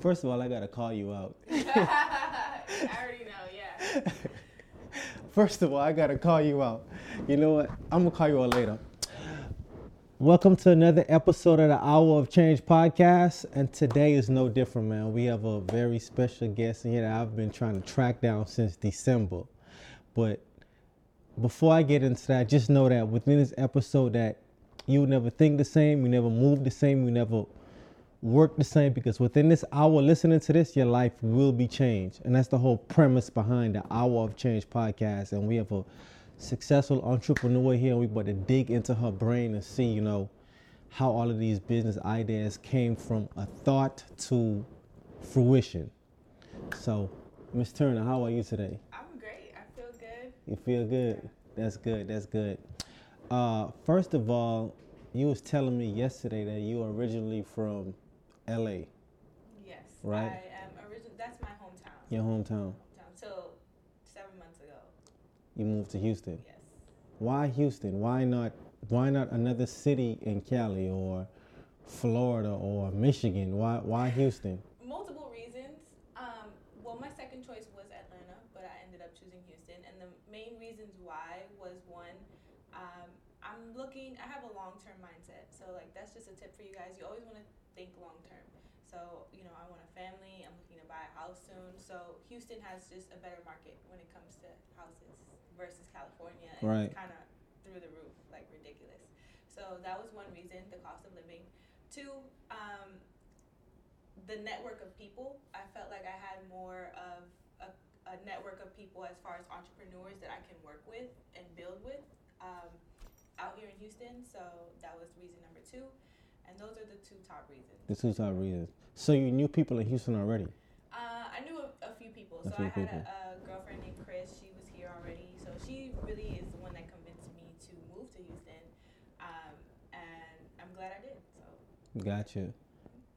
First of all, I gotta call you out. I already know, yeah. First of all, I gotta call you out. You know what? I'm gonna call you out later. Welcome to another episode of the Hour of Change podcast. And today is no different, man. We have a very special guest in here that I've been trying to track down since December. But before I get into that, just know that within this episode that you'll never think the same, you never move the same, you never work the same because within this hour listening to this, your life will be changed. And that's the whole premise behind the Hour of Change podcast. And we have a successful entrepreneur here. We're about to dig into her brain and see, you know, how all of these business ideas came from a thought to fruition. So, Miss Turner, how are you today? I'm great. I feel good. You feel good? That's good. That's good. Uh, first of all, you was telling me yesterday that you are originally from LA, Yes. Right. I am original. That's my hometown. your hometown. Hometown. Till seven months ago. You moved to Houston. Yes. Why Houston? Why not? Why not another city in Cali or Florida or Michigan? Why? Why Houston? Multiple reasons. Um, well, my second choice was Atlanta, but I ended up choosing Houston. And the main reasons why was one, um, I'm looking. I have a long-term mindset, so like that's just a tip for you guys. You always want to think long-term. So you know, I want a family. I'm looking to buy a house soon. So Houston has just a better market when it comes to houses versus California. And Right. It's kind of through the roof, like ridiculous. So that was one reason, the cost of living. Two, um, the network of people. I felt like I had more of a, a network of people as far as entrepreneurs that I can work with and build with um, out here in Houston. So that was reason number two. Those are the two top reasons. The two top reasons. So you knew people in Houston already. Uh, I knew a, a few people. A So few I had people. a, a girlfriend named Chris. She was here already. So she really is the one that convinced me to move to Houston. Um, and I'm glad I did. So Gotcha.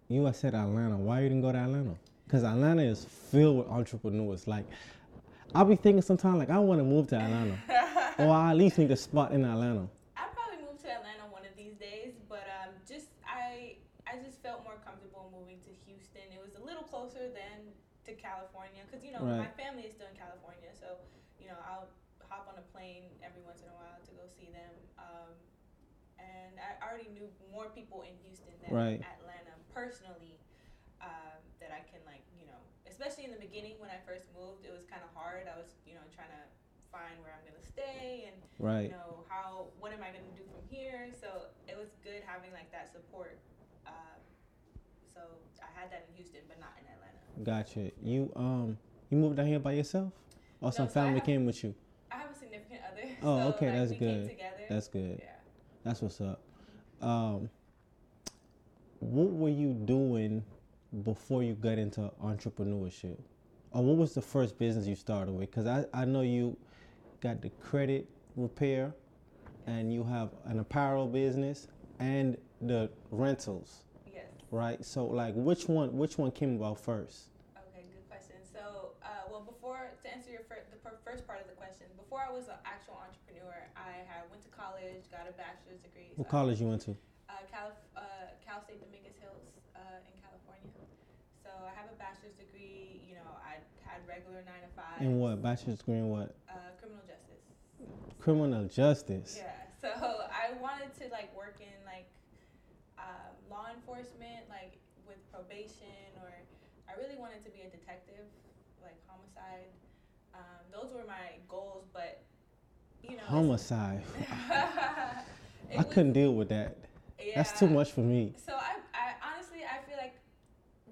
You had said Atlanta. Why you didn't go to Atlanta? Because Atlanta is filled with entrepreneurs. Like, I'll be thinking sometimes, like, I want to move to Atlanta. or I at least need a spot in Atlanta. I'll probably move to Atlanta one of these days, but um, just I I just felt more comfortable moving to Houston. It was a little closer than to California because you know my family is still in California, so you know I'll hop on a plane every once in a while to go see them. Um, and I already knew more people in Houston than Right. Atlanta personally. Um, that I can like you know, especially in the beginning when I first moved, it was kind of hard. I was you know trying to find where I'm gonna stay and Right. you know how what am i going to do from here so it was good having like that support um, so i had that in houston but not in Gotcha. You um you moved down here by yourself? Or some so family have- came with you? i have a significant other Oh, so, okay, like, that's good. That's good. yeah That's what's up. Um, what were you doing before you got into entrepreneurship? Or what was the first business you started with? Because I, I know you got the credit repair and you have an apparel business and the rentals, yes right? So like which one which one came about first? okay good question so uh, well before to answer your fir- the per- first part of the question before i was an actual entrepreneur i had went to college got a bachelor's degree What so I- college you went to? uh, Cal, uh, Cal State Dominguez Hills uh, in California. So I have a bachelor's degree. You know, I had regular nine to five. In what? Bachelor's degree in what? Uh, criminal justice. Criminal justice. Yeah. So I wanted to like work in like um, law enforcement, like with probation, or I really wanted to be a detective, like homicide. Those were my goals, but you know. Homicide. I couldn't deal with that. Yeah, That's too much for me. So I, I honestly I feel like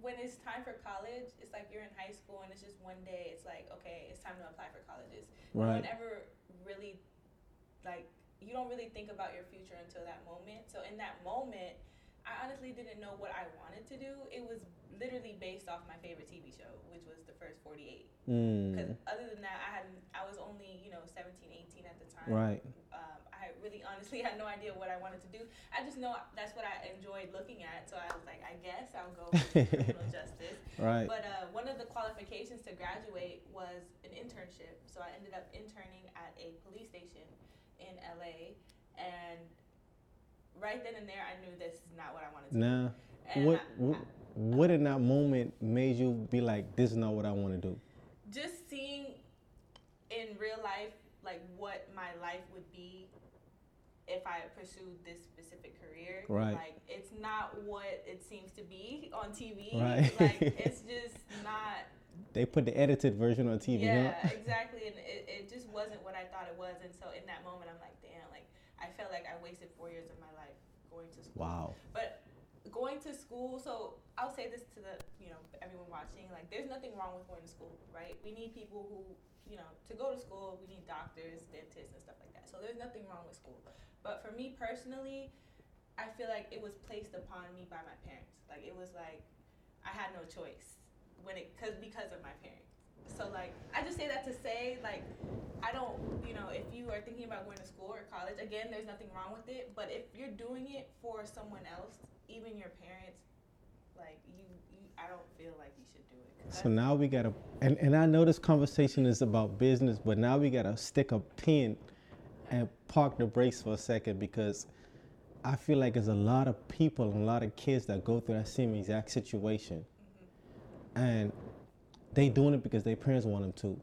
when it's time for college, it's like you're in high school and it's just one day. It's like okay, it's time to apply for colleges. Right. one ever really like you don't really think about your future until that moment. So in that moment, I honestly didn't know what I wanted to do. It was literally based off my favorite TV show, which was The First 48. Because Mm, other than that, I had I was only you know 17, 18 at the time. right. Um, I really honestly had no idea what I wanted to do. I just know that's what I enjoyed looking at. So I was like, I guess I'll go with criminal justice. Right. But uh, one of the qualifications to graduate was an internship. So I ended up interning at a police station in LA. And right then and there, I knew this is not what I wanted to do. Now, And what, I- what what in that moment made you be like, this is not what I want to do? Just seeing in real life, like what my life would be if I pursued this specific career. Right. Like it's not what it seems to be on TV. Right. Like it's just not. They put the edited version on TV, Yeah, huh? exactly. And it, it just wasn't what I thought it was. And so in that moment, I'm like, damn, like I felt like I wasted four years of my life going to school. Wow. But going to school, so I'll say this to the, you know, everyone watching, like there's nothing wrong with going to school, right? We need people who, you know, to go to school, we need doctors, dentists, and stuff like that. So there's nothing wrong with school. But for me personally, I feel like it was placed upon me by my parents. Like it was like I had no choice when it cause because of my parents. So like I just say that to say like I don't you know if you are thinking about going to school or college again there's nothing wrong with it but if you're doing it for someone else even your parents like you, you I don't feel like you should do it. So now we gotta, and, and I know this conversation is about business, but now we gotta stick a pin and park the brakes for a second because I feel like there's a lot of people and a lot of kids that go through that same exact situation, mm-hmm. and they doing it because their parents want them to.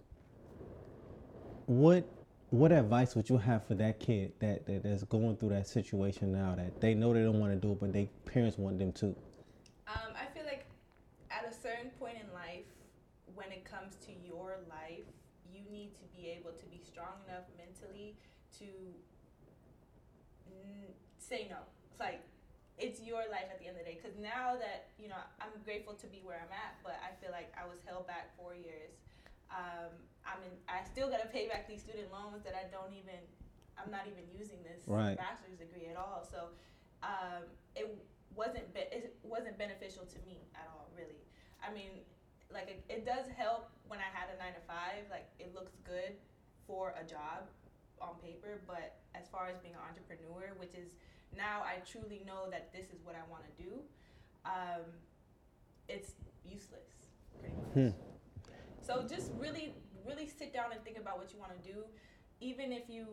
What what advice would you have for that kid that, that that's going through that situation now that they know they don't want to do it, but their parents want them to? Um, I feel like at a certain point in life, when it comes to your life, you need to be able to be strong enough mentally to n- say no. It's like it's your life at the end of the day. Because now that you know, I'm grateful to be where I'm at, but I feel like I was held back four years. Um, I'm in. I still got to pay back these student loans that I don't even. I'm not even using this Right. bachelor's degree at all. So um, it wasn't be- it wasn't beneficial to me at all, really. I mean, like it, it does help when I had a nine to five. Like it looks good for a job on paper, but as far as being an entrepreneur, which is now I truly know that this is what I want to do, um, it's useless. Hmm. So just really, really sit down and think about what you want to do, even if you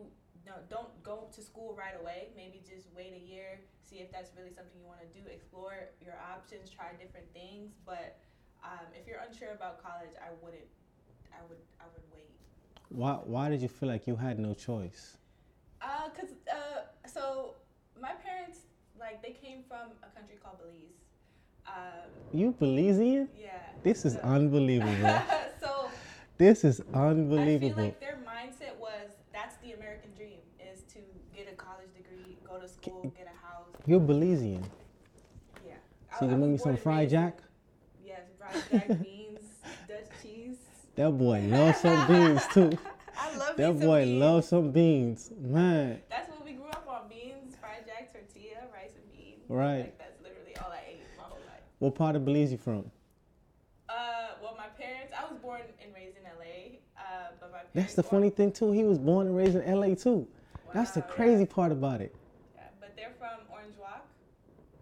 don't go to school right away. Maybe just wait a year, see if that's really something you want to do. Explore your options, try different things. But um, if you're unsure about college, I wouldn't. I would. I would wait. Why why did you feel like you had no choice? Uh, cause uh, so my parents like they came from a country called Belize. Um, You Belizean? yeah. This is so- unbelievable. so this is unbelievable. I feel like their mindset was that's the American dream is to get a college degree, go to school, get a house. You're Belizean. Yeah. So you was make me some fried jack? Beans, Dutch cheese. That boy loves some beans too. I love That boy beans. loves some beans. Man. That's what we grew up on: beans, fried jack, tortilla, rice and beans. Right. Like that's literally all I ate my whole life. What part of Belize you from? Uh, well, my parents. I was born and raised in LA. Uh, but my parents. That's the funny thing too. He was born and raised in LA too. That's the Wow, yeah. crazy part about it. Yeah, but they're from Orange Walk.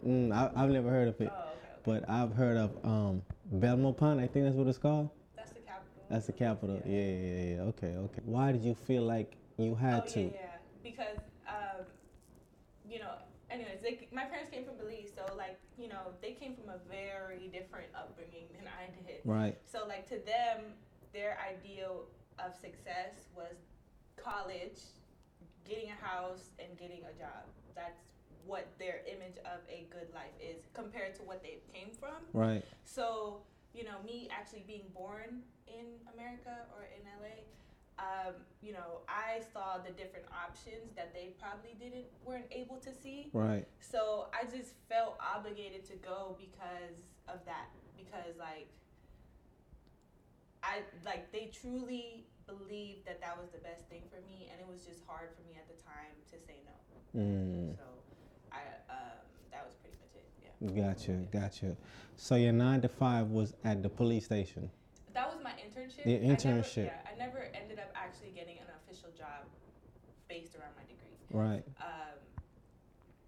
Mm, I, I've never heard of Oh, it, okay, okay. but I've heard of um, Belmont. I think that's what it's called. That's the capital. That's the capital. Yeah, yeah, yeah. yeah. Okay, okay. Why did you feel like you had oh, to? Yeah, yeah. Because, um, you know, anyways, they, my parents came from Belize, so like, you know, they came from a very different upbringing than I did. Right. So like to them, their ideal of success was college, getting a house, and getting a job. That's what their image of a good life is compared to what they came from. Right. So, you know, me actually being born in America or in LA, um, you know, I saw the different options that they probably didn't weren't able to see. Right. So I just felt obligated to go because of that. Because like I like they truly believed that that was the best thing for me, and it was just hard for me at the time to say no. Mm, So I um, that was pretty much it. Yeah. Gotcha, gotcha. So your nine to five was at the police station. That was my internship. Your I never- internship. yeah, I never ended up actually getting an official job based around my degree. Right. Um,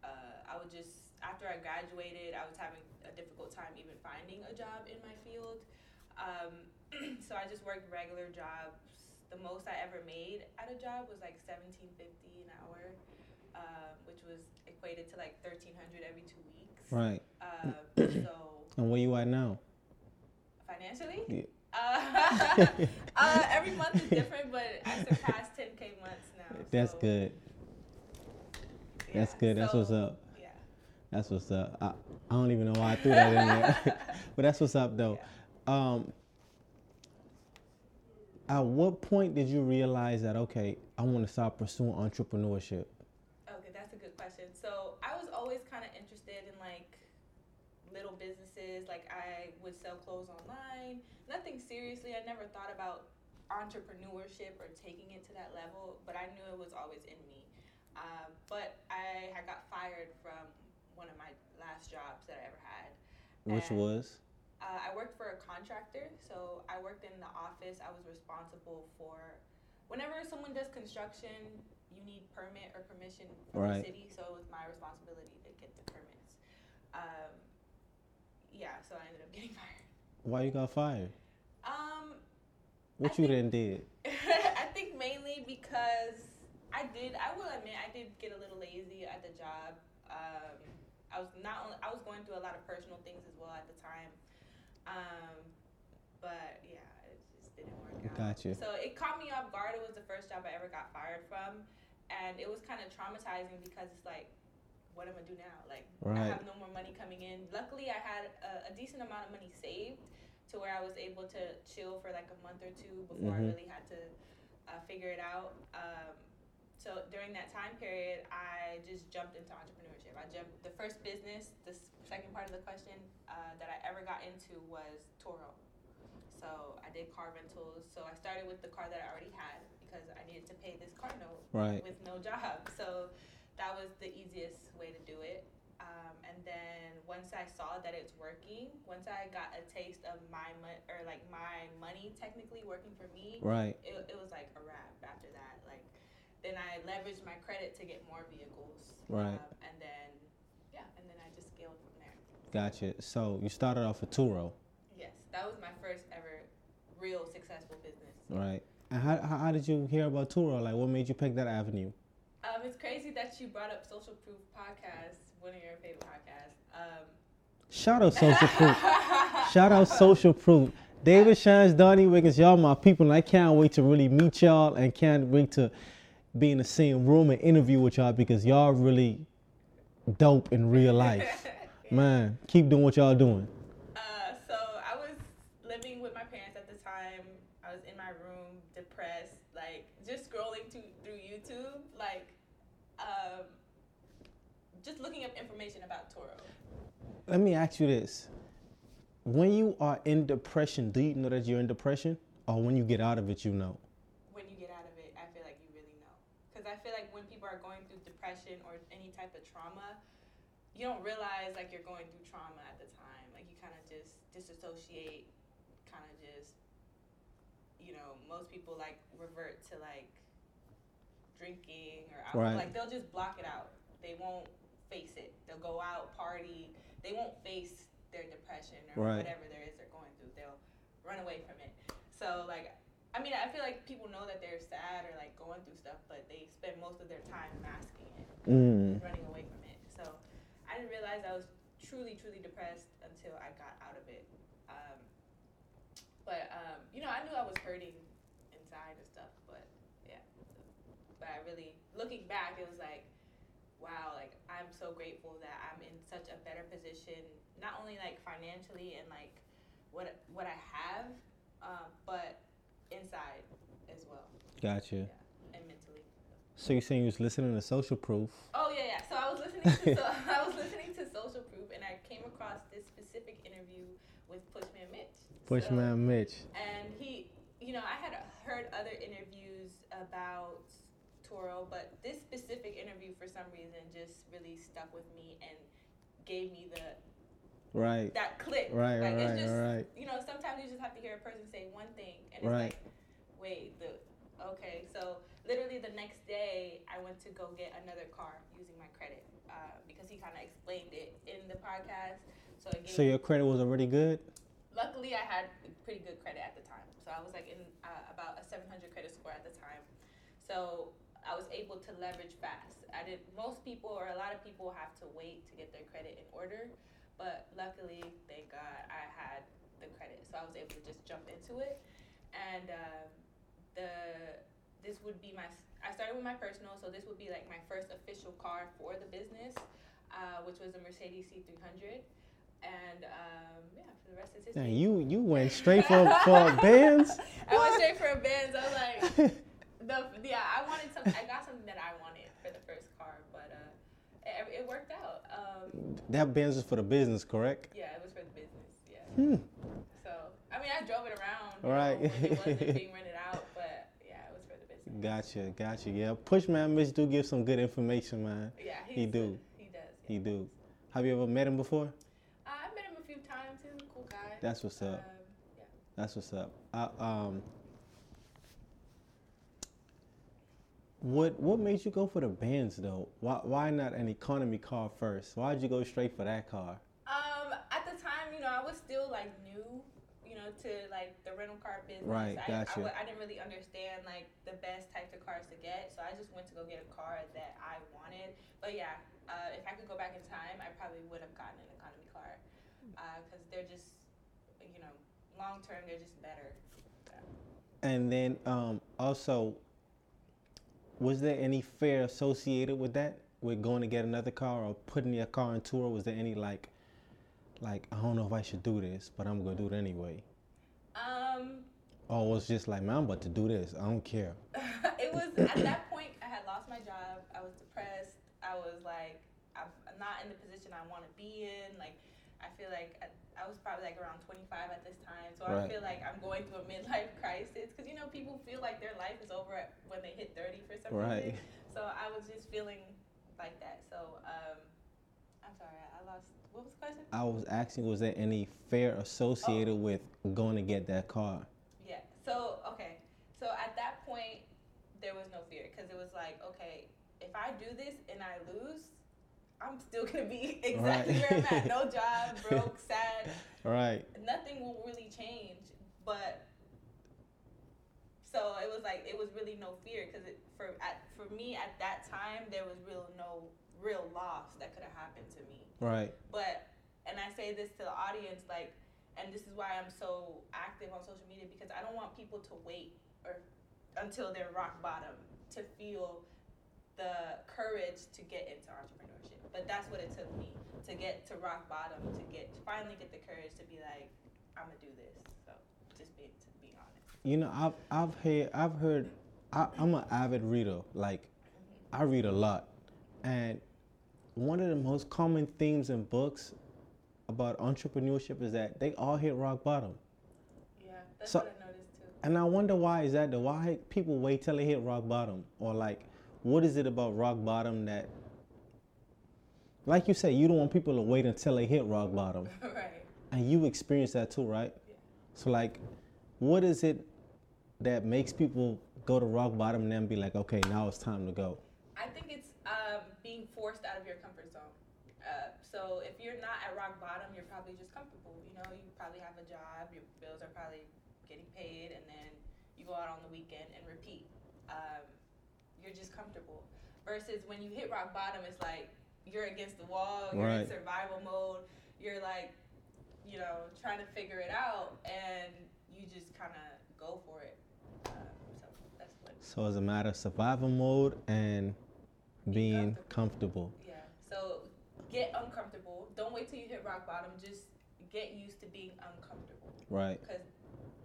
uh, I would just after I graduated, I was having a difficult time even finding a job in my field. Um, so I just worked regular jobs. The most I ever made at a job was like seventeen fifty an hour, um, which was equated to like thirteen hundred every two weeks. Right. Um, so And where you at now? Financially, Yeah. uh, uh, every month is different, but I surpassed 10k months now. That's so, good. That's yeah, good. That's what's up. Yeah. That's what's up. I, I don't even know why I threw that in there, but that's what's up though. Yeah. Um, at what point did you realize that okay, I want to start pursuing entrepreneurship? Okay, that's a good question. So I was always kind of interested in like little businesses. Like I would sell clothes online. Nothing seriously. I never thought about entrepreneurship or taking it to that level, but I knew it was always in me. Um, but I had got fired from one of my last jobs that I ever had. Which And- was Uh, I worked for a contractor, so I worked in the office. I was responsible for whenever someone does construction, you need permit or permission from Right. the city, so it was my responsibility to get the permits. Um, yeah, so I ended up getting fired. why you got fired? Um, What you think- then did? I think mainly because I did. I will admit I did get a little lazy at the job. Um, I was not only I was going through a lot of personal things as well at the time. Um, but yeah, it just didn't work out. Gotcha. So it caught me off guard. It was the first job I ever got fired from, and it was kind of traumatizing because it's like, what am I gonna do now? Like I have no more money coming in. Luckily, I had a, a decent amount of money saved to where I was able to chill for like a month or two before Mhm. I really had to uh, figure it out. Um, so during that time period, I just jumped into entrepreneurship. I jumped the first business. The second part of the question uh, that I ever got into was Turo. So I did car rentals. So I started with the car that I already had because I needed to pay this car note Right. with no job. So that was the easiest way to do it. Um, and then once I saw that it's working, once I got a taste of my money or like my money technically working for me, Right. it, it was like a wrap after that. Like then I leveraged my credit to get more vehicles. Right. Um, and then yeah, and then I just scaled from there. Gotcha. So you started off with Turo, Yes, that was my first ever real successful business. right? And how, how, how did you hear about Turo? Like, what made you pick that avenue? Um, it's crazy that you brought up Social Proof Podcast, one of your favorite podcasts. Um, Shout out Social Proof. Shout out Social Proof. David Shands, Donnie Wiggins, y'all my people, and I can't wait to really meet y'all and can't wait to be in the same room and interview with y'all because y'all really dope in real life. Man, keep doing what y'all doing. Uh, so I was living with my parents at the time. I was in my room, depressed, like just scrolling to, through YouTube, like um, just looking up information about Turo. Let me ask you this. When you are in depression, do you know that you're in depression? Or when you get out of it, you know? When you get out of it, I feel like you really know. Because I feel like when people are going through depression or any type of trauma, you don't realize like you're going through trauma at the time. Like you kind of just disassociate, kind of just, you know, most people like revert to like drinking or alcohol. Right. Like they'll just block it out. They won't face it. They'll go out, party. They won't face their depression or Right. whatever there is they're going through. They'll run away from it. So like I mean, I feel like people know that they're sad or like going through stuff, but they spend most of their time masking it, Mm. running away from it. So I didn't realize I was truly, truly depressed until I got out of it. Um, but um, you know, I knew I was hurting inside and stuff, but yeah. But I really, looking back, it was like, wow, like I'm so grateful that I'm in such a better position, not only like financially and like what what I have, um, but inside as well, Gotcha. and mentally. So you're saying you was listening to Social Proof. Oh yeah, yeah. So I was listening to so, I was listening to Social Proof, and I came across this specific interview with Pushman Mitch. So- Pushman Mitch. and he, you know, I had heard other interviews about Toro, but this specific interview, for some reason, just really stuck with me and gave me the Right. that click. Right, like, right, it's just, right. You know, sometimes you just have to hear a person say one thing, and it's Right. like, wait, the okay. So literally the next day, I went to go get another car using my credit uh, because he kind of explained it in the podcast. So gave So your credit was already good? luckily I had pretty good credit at the time. So I was like in uh, about a 700 credit score at the time. So I was able to leverage fast. I did most people or a lot of people have to wait to get their credit in order, but luckily, thank God, I had the credit, so I was able to just jump into it. And um, the this would be my I started with my personal, so this would be like my first official car for the business, uh, which was a Mercedes C300. And um, yeah, for the rest of history. Now you you went straight for for Benz. I went straight for a Benz. I was like, the yeah, I wanted some. I got something that I wanted for the first car, but uh, it, it worked out. Um, That Benz is for the business, correct? yeah, it was for the business. Yeah. Hmm. So I mean, I drove it around. you Right. Know, it wasn't being rented out, but yeah, it was for the business. Gotcha, gotcha. Yeah, Pushman Mitch do give some good information, man. Yeah, He do. He does. He yeah. do. Have you ever met him before? Uh, I met him a few times. He's a cool guy. That's what's up. Um, yeah. That's what's up. I, um, what what made you go for the Benz though? Why why not an economy car first? Why'd you go straight for that car? Um, at the time, you know, I was still like new, you know, to like the rental car business. Right, I, gotcha. I, wa- I didn't really understand like the best types of cars to get, so I just went to go get a car that I wanted. But yeah, uh, if I could go back in time, I probably would have gotten an economy car because they're just, you know, long term, they're just better. And then um, also, was there any fear associated with that? With going to get another car or putting your car in Turo? Was there any like, like I don't know if I should do this, but I'm gonna do it anyway? Um, Or was just like, man, I'm about to do this. I don't care. it was at that point I had lost my job. I was depressed. I was like, I'm I'm not in the position I want to be in. Like, I feel like I, I was probably like around 25 at this time. So Right. I feel like I'm going through a midlife crisis because you know people feel like their life is over at, when they hit 30 for some Right. reason. So I was just feeling like that. So um, I'm sorry, I lost. What was the question? I was asking, was there any fear associated with going to get that car? Yeah. So okay. So at that point, there was no fear because it was like, okay, if I do this and I lose, I'm still gonna be exactly Right. where I'm at. No job, broke, sad. Right. Nothing will really change. But so it was like it was really no fear because for at for me at that time there was real no real loss that could have happened to me. Right. But and I say this to the audience, like, and this is why I'm so active on social media because I don't want people to wait or until they're rock bottom to feel the courage to get into entrepreneurship. But that's what it took me to get to rock bottom, to get to finally get the courage to be like, I'm gonna do this. So just be to be honest. You know, I've I've heard I've heard I, I'm an avid reader. Like, I read a lot, and one of the most common themes in books about entrepreneurship is that they all hit rock bottom. Yeah, that's So- what I noticed too. And I wonder why is that? though? Why people wait till they hit rock bottom, or like, what is it about rock bottom that, like you said, you don't want people to wait until they hit rock bottom, right. and you experience that too, right? Yeah. So like, what is it that makes people go to rock bottom and then be like, okay, now it's time to go? I think it's um, being forced out of your comfort zone. Uh, so if you're not at rock bottom, you're probably just comfortable. You know, you probably have a job, your bills are probably getting paid, and then you go out on the weekend and repeat. Um, you're just comfortable. Versus when you hit rock bottom, it's like you're against the wall, you're in survival mode, you're like, you know, trying to figure it out, and you just kind of go for it. Um, so that's what So it's a matter of survival mode and being comfortable. Yeah. So get uncomfortable. Don't wait till you hit rock bottom. Just get used to being uncomfortable. Right. Because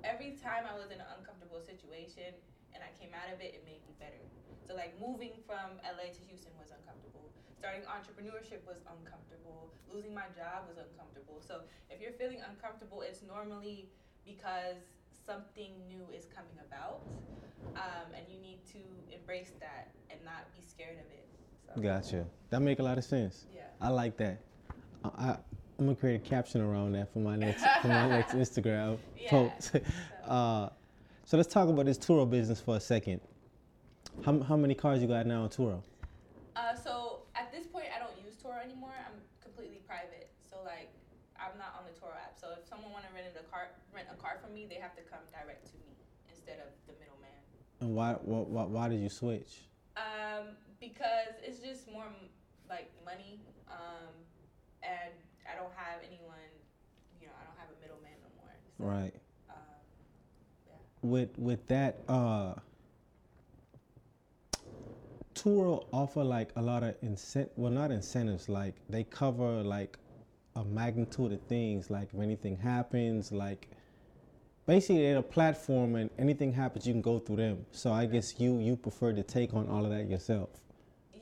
every time I was in an uncomfortable situation and I came out of it, it made me better. So like moving from LA to Houston was uncomfortable. Starting entrepreneurship was uncomfortable. Losing my job was uncomfortable. So if you're feeling uncomfortable, it's normally because something new is coming about, um, and you need to embrace that and not be scared of it. So, Gotcha. That make a lot of sense. yeah. I like that. I, I, I'm gonna create a caption around that for my next for my next Instagram Yeah. post. uh, so let's talk about this Turo business for a second. How, how many cars you got now on Turo? Uh, so at this point, I don't use Turo anymore. I'm completely private. So like, I'm not on the Turo app. So if someone want to rent a car, rent a car from me, they have to come direct to me instead of the middleman. And why why, why, why did you switch? Um, because it's just more like money. Um, and I don't have anyone, you know, I don't have a middleman no more. So, Right. Um, With with that, uh, Turo offer like a lot of incent. Well, not incentives. Like they cover like a magnitude of things. Like if anything happens, like basically they're a platform, and anything happens, you can go through them. So I guess you you prefer to take on all of that yourself.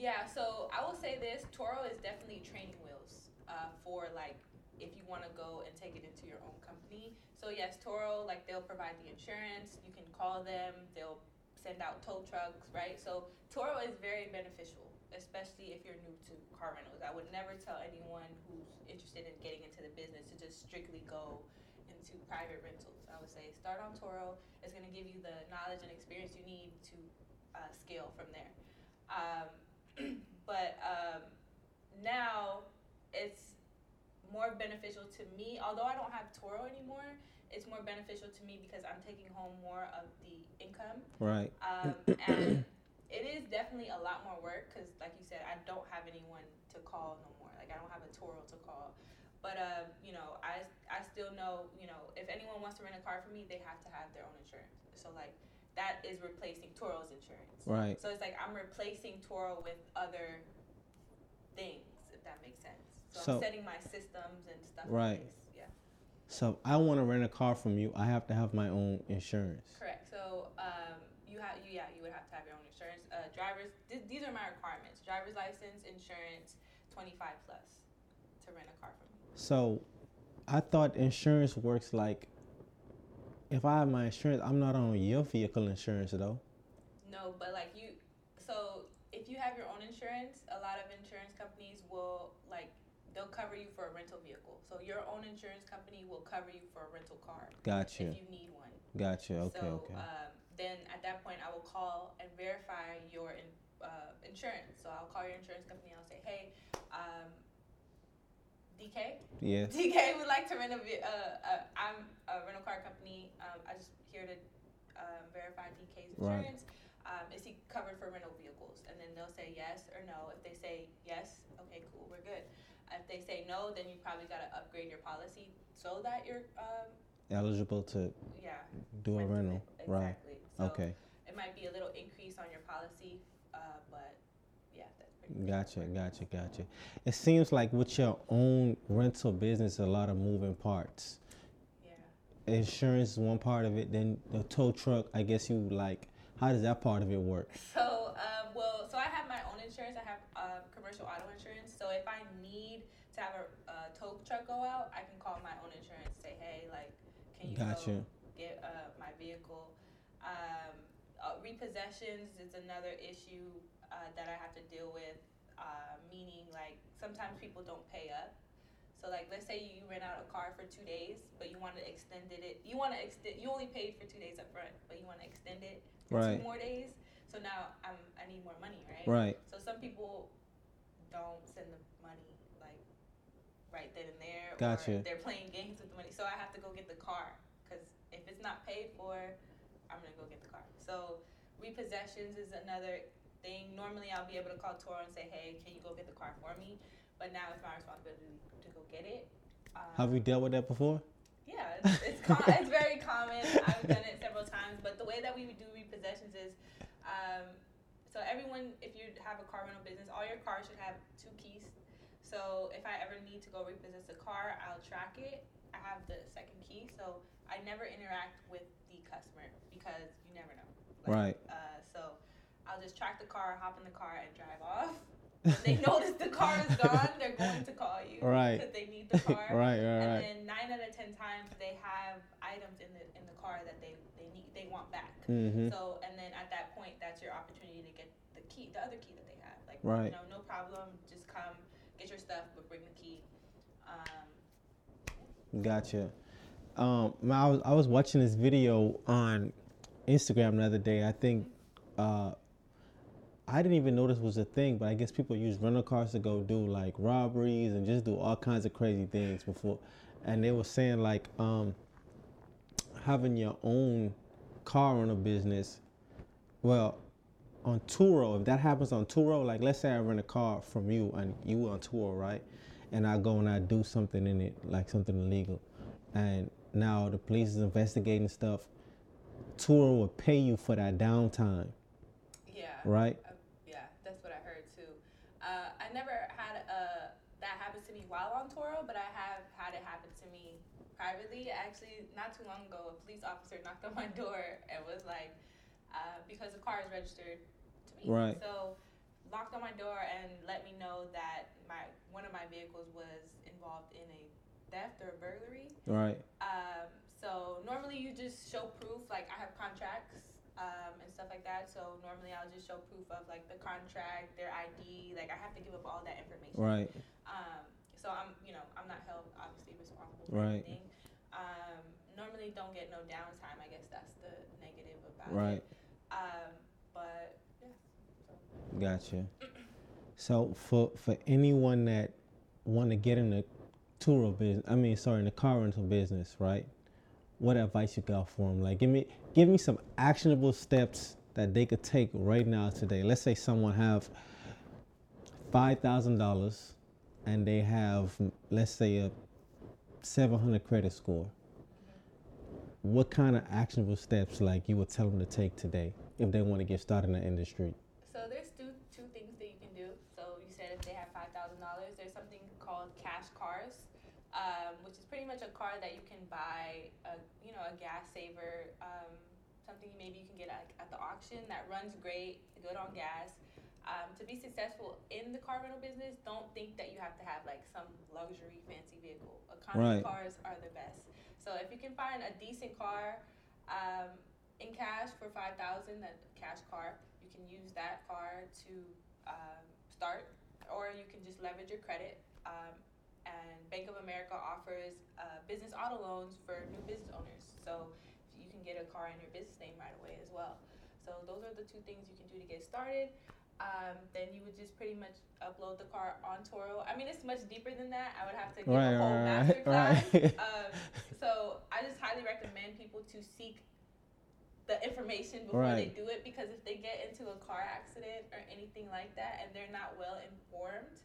Yeah, so I will say this: Turo is definitely training wheels uh, for like if you want to go and take it into your own company. So yes, Turo like they'll provide the insurance. You can call them. They'll send out tow trucks, right? So Turo is very beneficial, especially if you're new to car rentals. I would never tell anyone who's interested in getting into the business to just strictly go into private rentals. I would say start on Turo. It's going to give you the knowledge and experience you need to uh, scale from there. Um, but um, now it's more beneficial to me. Although I don't have Turo anymore, it's more beneficial to me because I'm taking home more of the income. Right. Um, and it is definitely a lot more work because, like you said, I don't have anyone to call no more. Like I don't have a Turo to call. But um, you know, I I still know you know if anyone wants to rent a car for me, they have to have their own insurance. So like that is replacing Turo's insurance. Right. So it's like I'm replacing Turo with other things, if that makes sense. So, So- I'm setting my systems and stuff Right. in place. Yeah, So I want to rent a car from you. I have to have my own insurance. correct. So um, you have you yeah you would have to have your own insurance. Uh, drivers, th- these are my requirements: driver's license, insurance, 25 plus to rent a car from me. So I thought insurance works like if I have my insurance, I'm not on your vehicle insurance though. No, but like you, so if you have your own insurance, a lot of insurance companies will like they'll cover you for a rental vehicle. So your own insurance company will cover you for a rental car Gotcha. if you need one. Gotcha. Okay. so okay. Um, then at that point, I will call and verify your in, uh, insurance. So I'll call your insurance company. I'll say, hey, um, DK, yes. DK would like to rent a. Uh, uh, I'm a rental car company. Um, I just here to um, verify DK's Right. insurance. Um, is he covered for rental vehicles? And then they'll say yes or no. If they say yes, okay, cool, we're good. If they say no, then you probably got to upgrade your policy so that you're, um, Eligible to yeah, do a rental. it. Right. So Okay. It might be a little increase on your policy, uh, but yeah, that's pretty much Gotcha. how it works. Gotcha. Gotcha. It seems like with your own rental business, a lot of moving parts. Yeah. Insurance is one part of it. Then the tow truck. I guess you like. How does that part of it work? So, um, well, so I have my own insurance. I have uh, commercial auto insurance. So if I need to have a uh, tow truck go out, I can call my own insurance. Say, hey, like, can you Gotcha. go get uh, my vehicle? Um, uh, repossessions is another issue uh, that I have to deal with. Uh, meaning, like, sometimes people don't pay up. So, like, let's say you rent out a car for two days, but you want to extend it. You want to extend. You only paid for two days up front, but you want to extend it for Right. two more days. So now I'm I need more money, right? Right. So some people don't send the money like right then and there, Gotcha. or they're playing games with the money. So I have to go get the car because if it's not paid for, I'm gonna go get the car. So repossessions is another thing. Normally I'll be able to call Turo and say, hey, can you go get the car for me? But now it's my responsibility to go get it. Um, Have you dealt with that before? yeah, it's it's, com- it's very common. I've done it several times, but the way that we do repossessions is, um, so everyone, if you have a car rental business, all your cars should have two keys. So if I ever need to go repossess a car, I'll track it. I have the second key, so I never interact with the customer because you never know. Right. Uh, I'll just track the car, hop in the car, and drive off. When they notice the car is gone, they're going to call you Right. because they need the car. right. Right. And Right. then nine out of ten times they have items in the in the car that they they need they want back. Mm-hmm. So and then at that point, that's your opportunity to get the key, the other key that they have. Like Right. you know, no problem, just come get your stuff, but bring the key. Um, Gotcha. Um, I was I was watching this video on Instagram the other day. I think uh, I didn't even know this was a thing, but I guess people use rental cars to go do like robberies and just do all kinds of crazy things before. And they were saying like um, having your own car rental business. Well, on Turo, if that happens on Turo, like let's say I rent a car from you and you on Turo, right? and I go and I do something in it, like something illegal, and now the police is investigating stuff. Turo will pay you for that downtime, Yeah. right? Uh, yeah, that's what I heard too. Uh, I never had uh, that happen to me while on Turo, but I have had it happen to me privately. Actually, not too long ago, a police officer knocked on my door and was like, uh, because the car is registered to me. Right. So knocked on my door and let me know that my one of my vehicles was involved in a theft or a burglary. Right, Um, so normally you just show proof, like I have contracts um, and stuff like that. So normally I'll just show proof of like the contract, their ID. Like I have to give up all that information. right, Um, so I'm, you know, I'm not held obviously responsible for Right. anything. Um, normally don't get no downtime. I guess that's the negative about right. it. Um, but yeah. So. Gotcha. So for for anyone that want to get in the Turo business, I mean, sorry, in the car rental business, right? What advice you got for them? Like, give me give me some actionable steps that they could take right now today. Let's say someone have five thousand dollars, and they have let's say a seven hundred credit score. What kind of actionable steps like you would tell them to take today if they want to get started in the industry? So there's two two things that you can do. So you said if they have five thousand dollars, there's something called cash cars, um, which is pretty much a car that you can buy, a you know a gas saver, um, something maybe you can get at, at the auction that runs great, good on gas. Um, to be successful in the car rental business, don't think that you have to have like some luxury fancy vehicle. Economy Right. cars are the best. So if you can find a decent car um, in cash for five thousand, that cash car, you can use that car to um, start, or you can just leverage your credit. Um, and Bank of America offers uh, business auto loans for new business owners, so you can get a car in your business name right away as well. So those are the two things you can do to get started. Um, then you would just pretty much upload the car on Turo. I mean, it's much deeper than that. I would have to give Right, a whole right, master class. right. Um, so I just highly recommend people to seek the information before they do it because if they get into a car accident or anything like that and they're not well informed,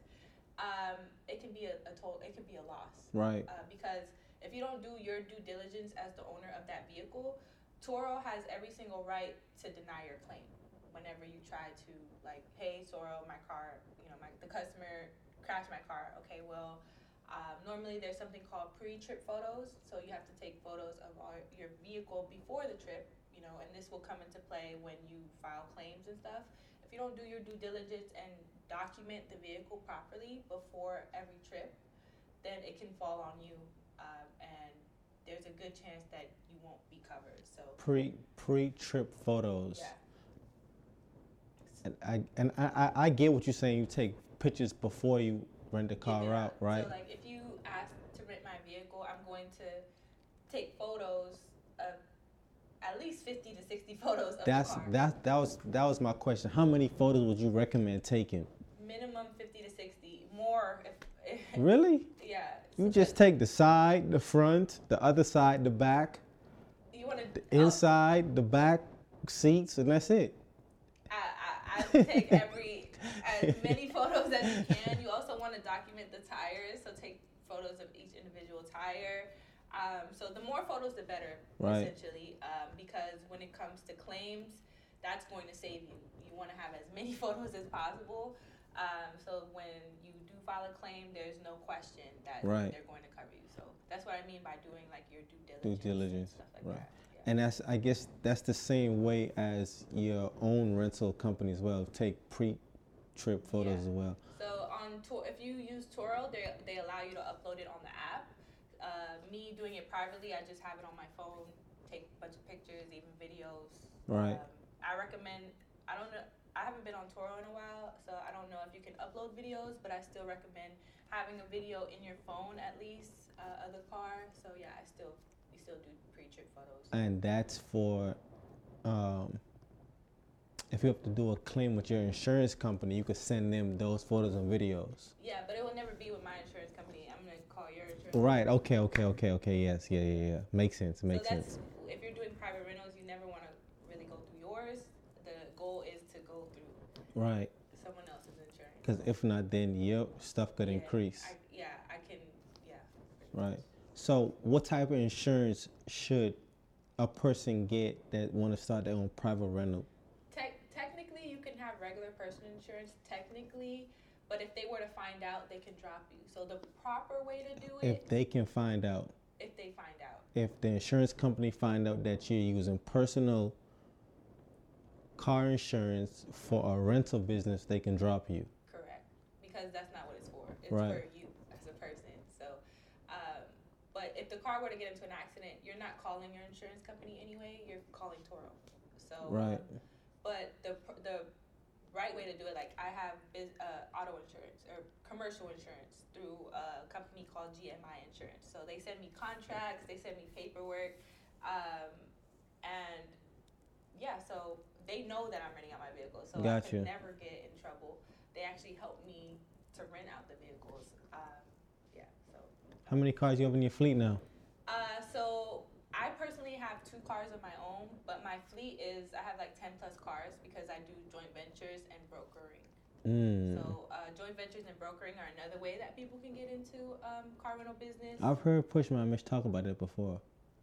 um, it can be a, a total, it can be a loss. Right. Uh, because if you don't do your due diligence as the owner of that vehicle, Turo has every single right to deny your claim whenever you try to like, hey, Turo, my car, you know, my the customer crashed my car. Okay, well, um, normally there's something called pre-trip photos, so you have to take photos of all your vehicle before the trip, you know, and this will come into play when you file claims and stuff. If you don't do your due diligence and document the vehicle properly before every trip, then it can fall on you, um, and there's a good chance that you won't be covered. So Pre pre trip photos. yeah, And I and I, I, I get what you're saying. You take pictures before you rent the car Yeah. out, right? So like if you ask to rent my vehicle, I'm going to take photos of at least 50 to 60 photos of That's the car. that that was that was my question. How many photos would you recommend taking? Minimum 50 to 60. More if, if Really? yeah. You just take the side, the front, the other side, the back, you want to the inside, the back seats, and that's it. I, take every as many photos as you can. You also want to document the tires, so take photos of each individual tire. Um, so the more photos, the better, Right. essentially, um, because when it comes to claims, that's going to save you. You want to have as many photos as possible. Um, so when you do file a claim, there's no question that Right. they're going to cover you. So that's what I mean by doing like your due Due diligence, and diligence, like right. that. And that's I guess that's the same way as your own rental company as well. Take pre trip photos Yeah. as well. So on Tor, if you use Turo, they they allow you to upload it on the app. Uh, me doing it privately, I just have it on my phone, take a bunch of pictures, even videos. Right. Um, I recommend. I don't know. I haven't been on Turo in a while, so I don't know if you can upload videos, but I still recommend having a video in your phone at least uh, of the car. So yeah, I still still do pre-trip photos. And that's for um, if you have to do a claim with your insurance company, you could send them those photos and videos. Yeah, but it will never be with my insurance company. I'm gonna call your insurance. Right. Okay. Okay. Okay. Okay. Yes. Yeah. Yeah. Yeah. Makes sense. Makes so that's sense. if you're doing private rentals, you never want to really go through yours. The goal is to go through Right. someone else's insurance. Because if not, then your stuff could Yeah, increase. I, yeah, I can. Yeah. Right. So, what type of insurance should a person get that want to start their own private rental? Tec- technically, you can have regular personal insurance, technically, but if they were to find out, they can drop you. So the proper way to do it, If they can find out, if they find out, if the insurance company find out that you're using personal car insurance for a rental business, they can drop you. correct, because that's not what it's for. It's Right. for you as a person. So, um, but if the car were to get into an accident, you're not calling your insurance company anyway. You're calling Turo. So, Right. um, but the the right way to do it, like I have biz, uh, auto insurance or commercial insurance through a company called GMI Insurance. So they send me contracts, they send me paperwork, um, and yeah, so they know that I'm renting out my vehicle, so I Gotcha. could never get in trouble. They actually help me to rent out the vehicles. Um, yeah, so. How many cars you have in your fleet now? Uh, so I personally have two cars of my own, but my fleet is I have like ten plus cars because I do joint ventures and brokering. Mm. So uh, joint ventures and brokering are another way that people can get into um, car rental business. I've heard Pushman Mitch talk about it before.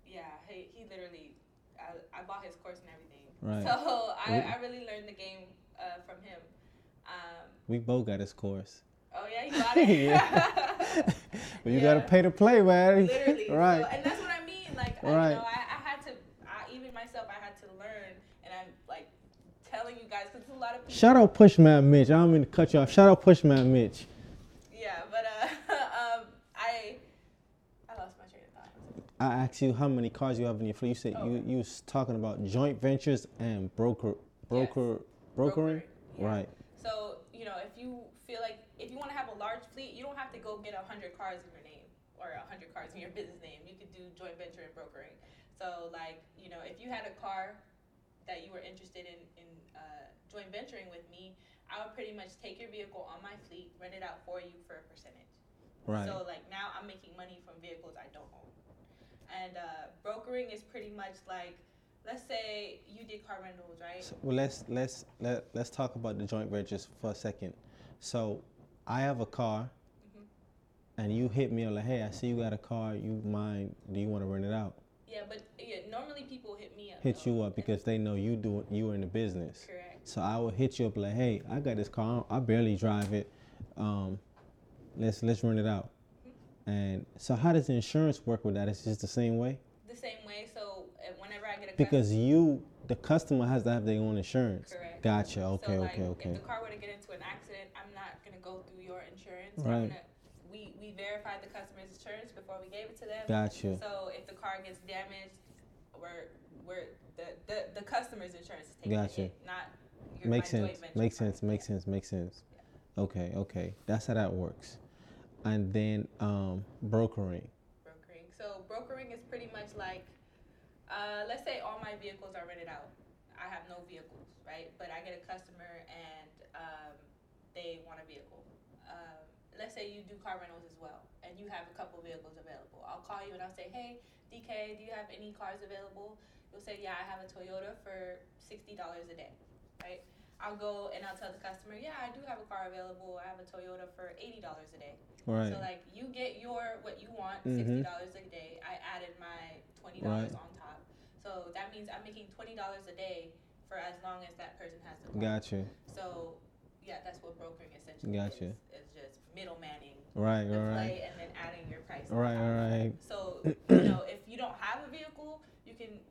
yeah, he, he literally, I, I bought his course and everything. Right. So I, We- I really learned the game uh, from him. Um, We both got his course. oh yeah, you got it. But you gotta pay to play, man. Literally. right. So, and that's what I mean. Like, I, you know, I, I had to, I, even myself, I had to learn. And I'm like telling you guys, because a lot of people. Shout out Pushman Mitch. I don't mean to cut you off. Shout out Pushman Mitch. Yeah, but uh, um, I, I lost my train of thought. I asked you how many cars you have in your fleet. You said Oh. you you was talking about joint ventures and broker broker brokering. Yeah. Right. So, you know, if you feel like, if you want to have a large fleet, you don't have to go get a 100 cars in your name or a 100 cars in your business name. You could do joint venture and brokering. So, like, you know, if you had a car that you were interested in, in joint venturing with me, I would pretty much take your vehicle on my fleet, rent it out for you for a percentage. Right. So, like, now I'm making money from vehicles I don't own. And uh, brokering is pretty much like, let's say you did car rentals, right? So, well, let's let's let let's talk about the joint ventures for a second. So, I have a car, Mhm. and you hit me on like, hey, I see you got a car. You mind? Do you want to rent it out? Yeah, but yeah, normally people hit me up. Hit though. you up because they know you do you are in the business. Correct. So I would hit you up like, hey, I got this car. I barely drive it. Um, let's let's rent it out. And so, how does insurance work with that? It's just the same way The same way. So uh, whenever I get a because you, the customer, has to have their own insurance. Correct. Gotcha. Okay. so, like, okay. Okay. If the car were to get into an accident, I'm not gonna go through your insurance. Right. I'm gonna, we we verified the customer's insurance before we gave it to them. Gotcha. So if the car gets damaged, we're we're the the, the customer's insurance is taking Gotcha. hit, not Makes sense. Makes sense. Makes sense. Makes sense. Okay. Okay. That's how that works. And then um, brokering. brokering. So brokering is pretty much like, uh, let's say all my vehicles are rented out. I have no vehicles, right? But I get a customer and um, they want a vehicle. Um, let's say you do car rentals as well, and you have a couple vehicles available. I'll call you and I'll say, hey, DK, do you have any cars available? You'll say, yeah, I have a Toyota for sixty dollars a day, right? I'll go and I'll tell the customer, yeah, I do have a car available. I have a Toyota for eighty dollars a day. Right. So like you get your what you want, Mhm. sixty dollars a day. I added my twenty dollars Right. on top. So that means I'm making twenty dollars a day for as long as that person has the car. Gotcha. So yeah, that's what brokering essentially Gotcha. is. It's just middlemaning Right. the Right. play and then adding your price. Right. Right. So you know if you don't have a vehicle, you can.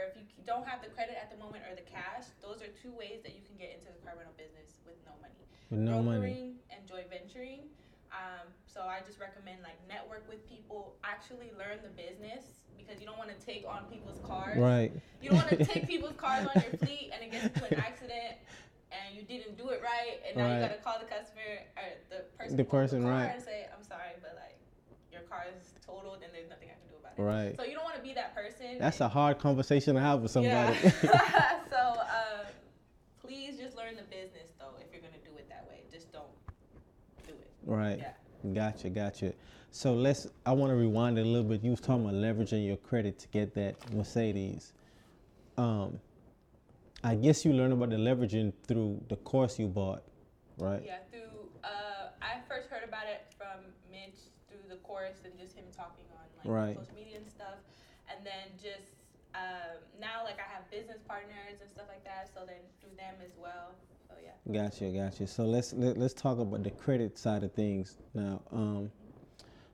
Or if you don't have the credit at the moment or the cash, those are two ways that you can get into the car rental business with no money With no money. brokering and joint venturing. Um, so I just recommend like network with people, actually learn the business because you don't want to take on people's cars. Right. You don't want to take people's cars on your fleet and it gets into an accident and you didn't do it right and now you Right. got to call the customer or the person The person, the car right. and say I'm sorry but like your car is totaled and there's nothing I can do about it. Right. So you don't want to be that person. That's a hard conversation to have with somebody. Yeah. so um, please just learn the business though if you're gonna do it that way. Just don't do it. right. Yeah. Gotcha. Gotcha. So let's. I want to rewind a little bit. You was talking about leveraging your credit to get that Mercedes. Um, I guess you learned about the leveraging through the course you bought, right? Yeah. Through uh, I first heard about it from Mitch through the course and just him talking on like Right. social media and then just um, now like I have business partners and stuff like that. So then through them as well. So yeah. Gotcha, gotcha. So let's let, let's talk about the credit side of things now. Um,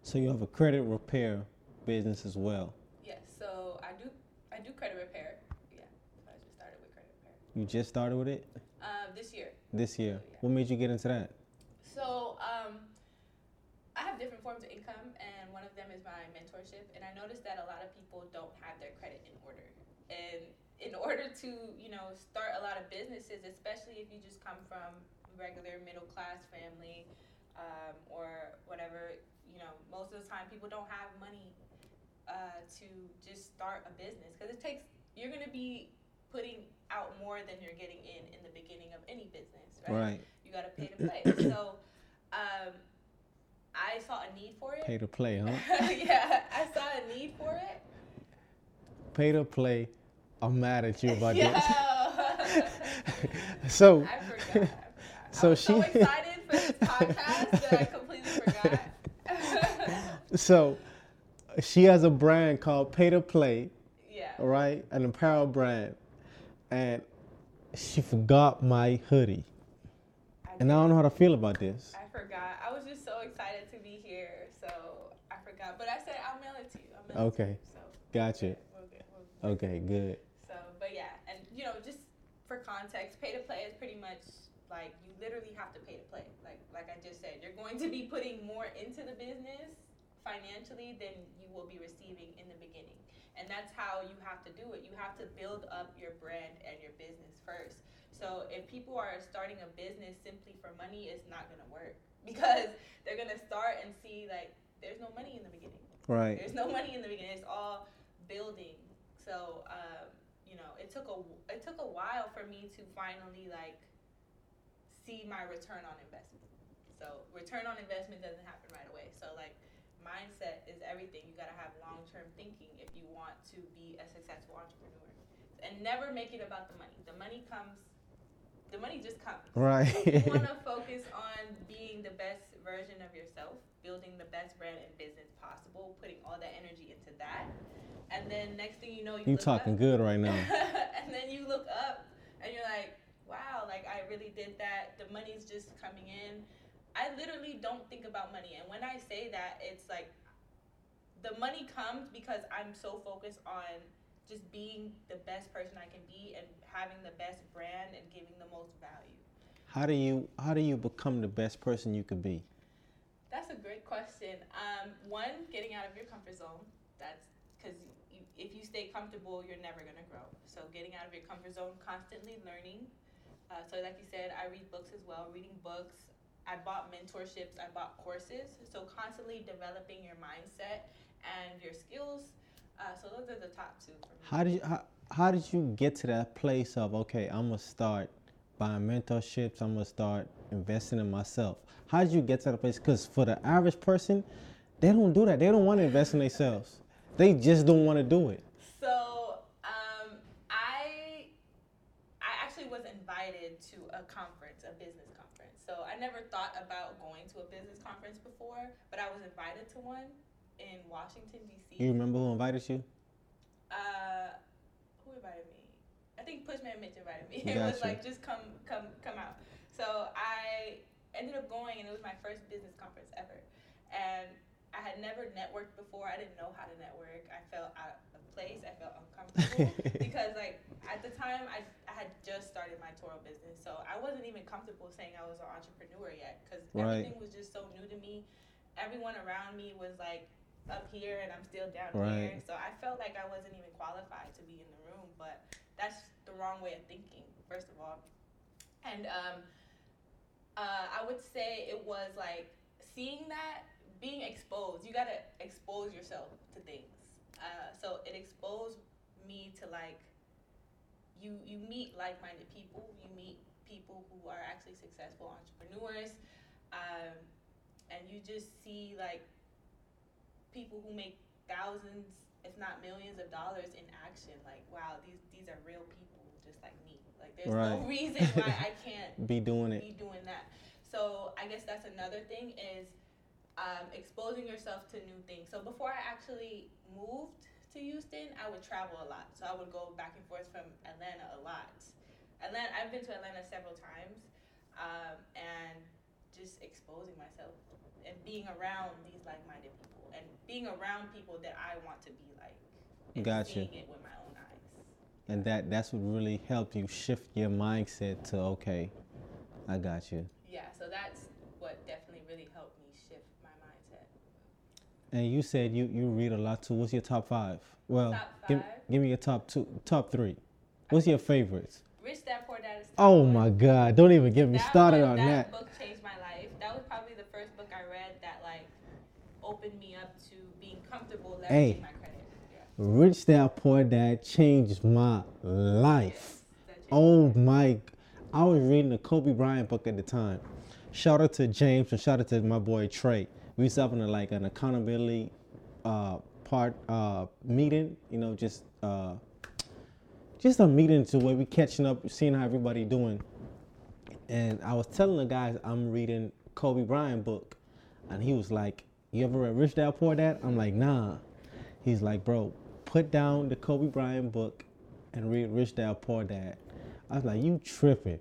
so you have a credit repair business as well. Yes. So I do I do credit repair. Yeah. So I just started with credit repair. You just started with it Um, this year. this year. Yeah. What made you get into that? So um, I have different forms of income, and one of them is my mentorship. And I noticed that a lot of people don't have their credit in order. And in order to, you know, start a lot of businesses, especially if you just come from a regular middle class family um, or whatever, you know, most of the time people don't have money uh, to just start a business because it takes. You're gonna be putting out more than you're getting in in the beginning of any business, Right. you got to pay to play. so, um, I saw a need for it. Pay to play, huh? yeah, I saw a need for it. Pay to play. I'm mad at you about this. so I forgot. I forgot. So I was so she- excited for this podcast that I completely forgot. so she has a brand called Pay to Play, yeah. right? An apparel brand. And she forgot my hoodie. And I don't know how to feel about this. I forgot. I was just so excited to be here, so I forgot. But I said I'll mail it to you. I'll mail it to Okay. you. So Gotcha. we'll get, we'll Okay, good. So, but yeah, and you know, just for context, pay to play is pretty much like you literally have to pay to play. Like, like I just said, you're going to be putting more into the business financially than you will be receiving in the beginning, and that's how you have to do it. You have to build up your brand and your business first. So, if people are starting a business simply for money, it's not gonna work because they're gonna start and see like there's no money in the beginning. Right. There's no money in the beginning. It's all building. So, um, it took a it took a while for me to finally like see my return on investment. So, return on investment doesn't happen right away. So, like mindset is everything. You got to have long-term thinking if you want to be a successful entrepreneur. And never make it about the money. The money comes the money just comes. Right. you want to focus on being the best version of yourself, building the best brand and business possible, putting all that energy into that. And then next thing you know, you, You talking up, good right now. and then you look up and you're like, wow, like I really did that. The money's just coming in. I literally don't think about money. And when I say that, it's like the money comes because I'm so focused on just being the best person I can be and having the best brand and giving the most value. How do you how do you become the best person you could be? That's a great question. Um, one, getting out of your comfort zone. That's if you stay comfortable, you're never gonna grow. So getting out of your comfort zone, constantly learning. Uh, so like you said, I read books as well. Reading books. I bought mentorships. I bought courses. So constantly developing your mindset and your skills. Uh, so those are the top two for me. How did you how, how did you get to that place of okay, I'm gonna start buying mentorships, I'm gonna start investing in myself. How did you get to that place? Because for the average person, they don't do that. They don't want to invest in themselves. They just don't want to do it. So um, I I actually was invited to a conference, a business conference. So I never thought about going to a business conference before, but I was invited to one in Washington D.C. You remember who invited you? Uh, who invited me? I think Pushman Mitch invited me. It was like just come come come out. So I ended up going, and it was my first business conference ever. And I had never networked before. I didn't know how to network. I felt out of place. I felt uncomfortable because, like, at the time, I, I had just started my Turo business, so I wasn't even comfortable saying I was an entrepreneur yet because Right. everything was just so new to me. Everyone around me was like up here, and I'm still down Right. here. So I felt like I wasn't even qualified to be in the room, but that's the wrong way of thinking, first of all. And um, uh, I would say it was like seeing that, being exposed. You gotta expose yourself to things. Uh, so it exposed me to like you you meet like-minded people. You meet people who are actually successful entrepreneurs, um, and you just see like people who make thousands, if not millions, of dollars in action. Like, wow, these these are real people just like me. Like, there's no reason why I can't Be doing it. be doing that. So I guess that's another thing is um, exposing yourself to new things. So before I actually moved to Houston, I would travel a lot. So I would go back and forth from Atlanta a lot. Atlanta, I've been to Atlanta several times, um, and just exposing myself and being around these like-minded people and being around people that I want to be like. And Gotcha. Seeing it with my own eyes. And that that's what really helped you shift your mindset to okay, I got you. Yeah, so that's what definitely really helped me shift my mindset. And you said you you read a lot too. What's your top five? Well, Top give five? give me your top two, top three. What's your favorites? Rich Dad Poor Dad is. Oh one. my God! Don't even get me That started one- on that. That book changed my life. That was probably the first book I read that like opened me up to being comfortable leveraging Hey. my credit. Yeah. Rich Dad Poor Dad changed my life. Changed Oh my! I was reading the Kobe Bryant book at the time. Shout out to James and shout out to my boy Trey. We a, like an accountability uh, part uh, meeting. You know, just uh, just a meeting to where we catching up, seeing how everybody doing. And I was telling the guys I'm reading Kobe Bryant book, and he was like, "You ever read Rich Dad Poor Dad?" I'm like, "Nah." He's like, "Bro, put down the Kobe Bryant book and read Rich Dad Poor Dad." I was like, "You tripping?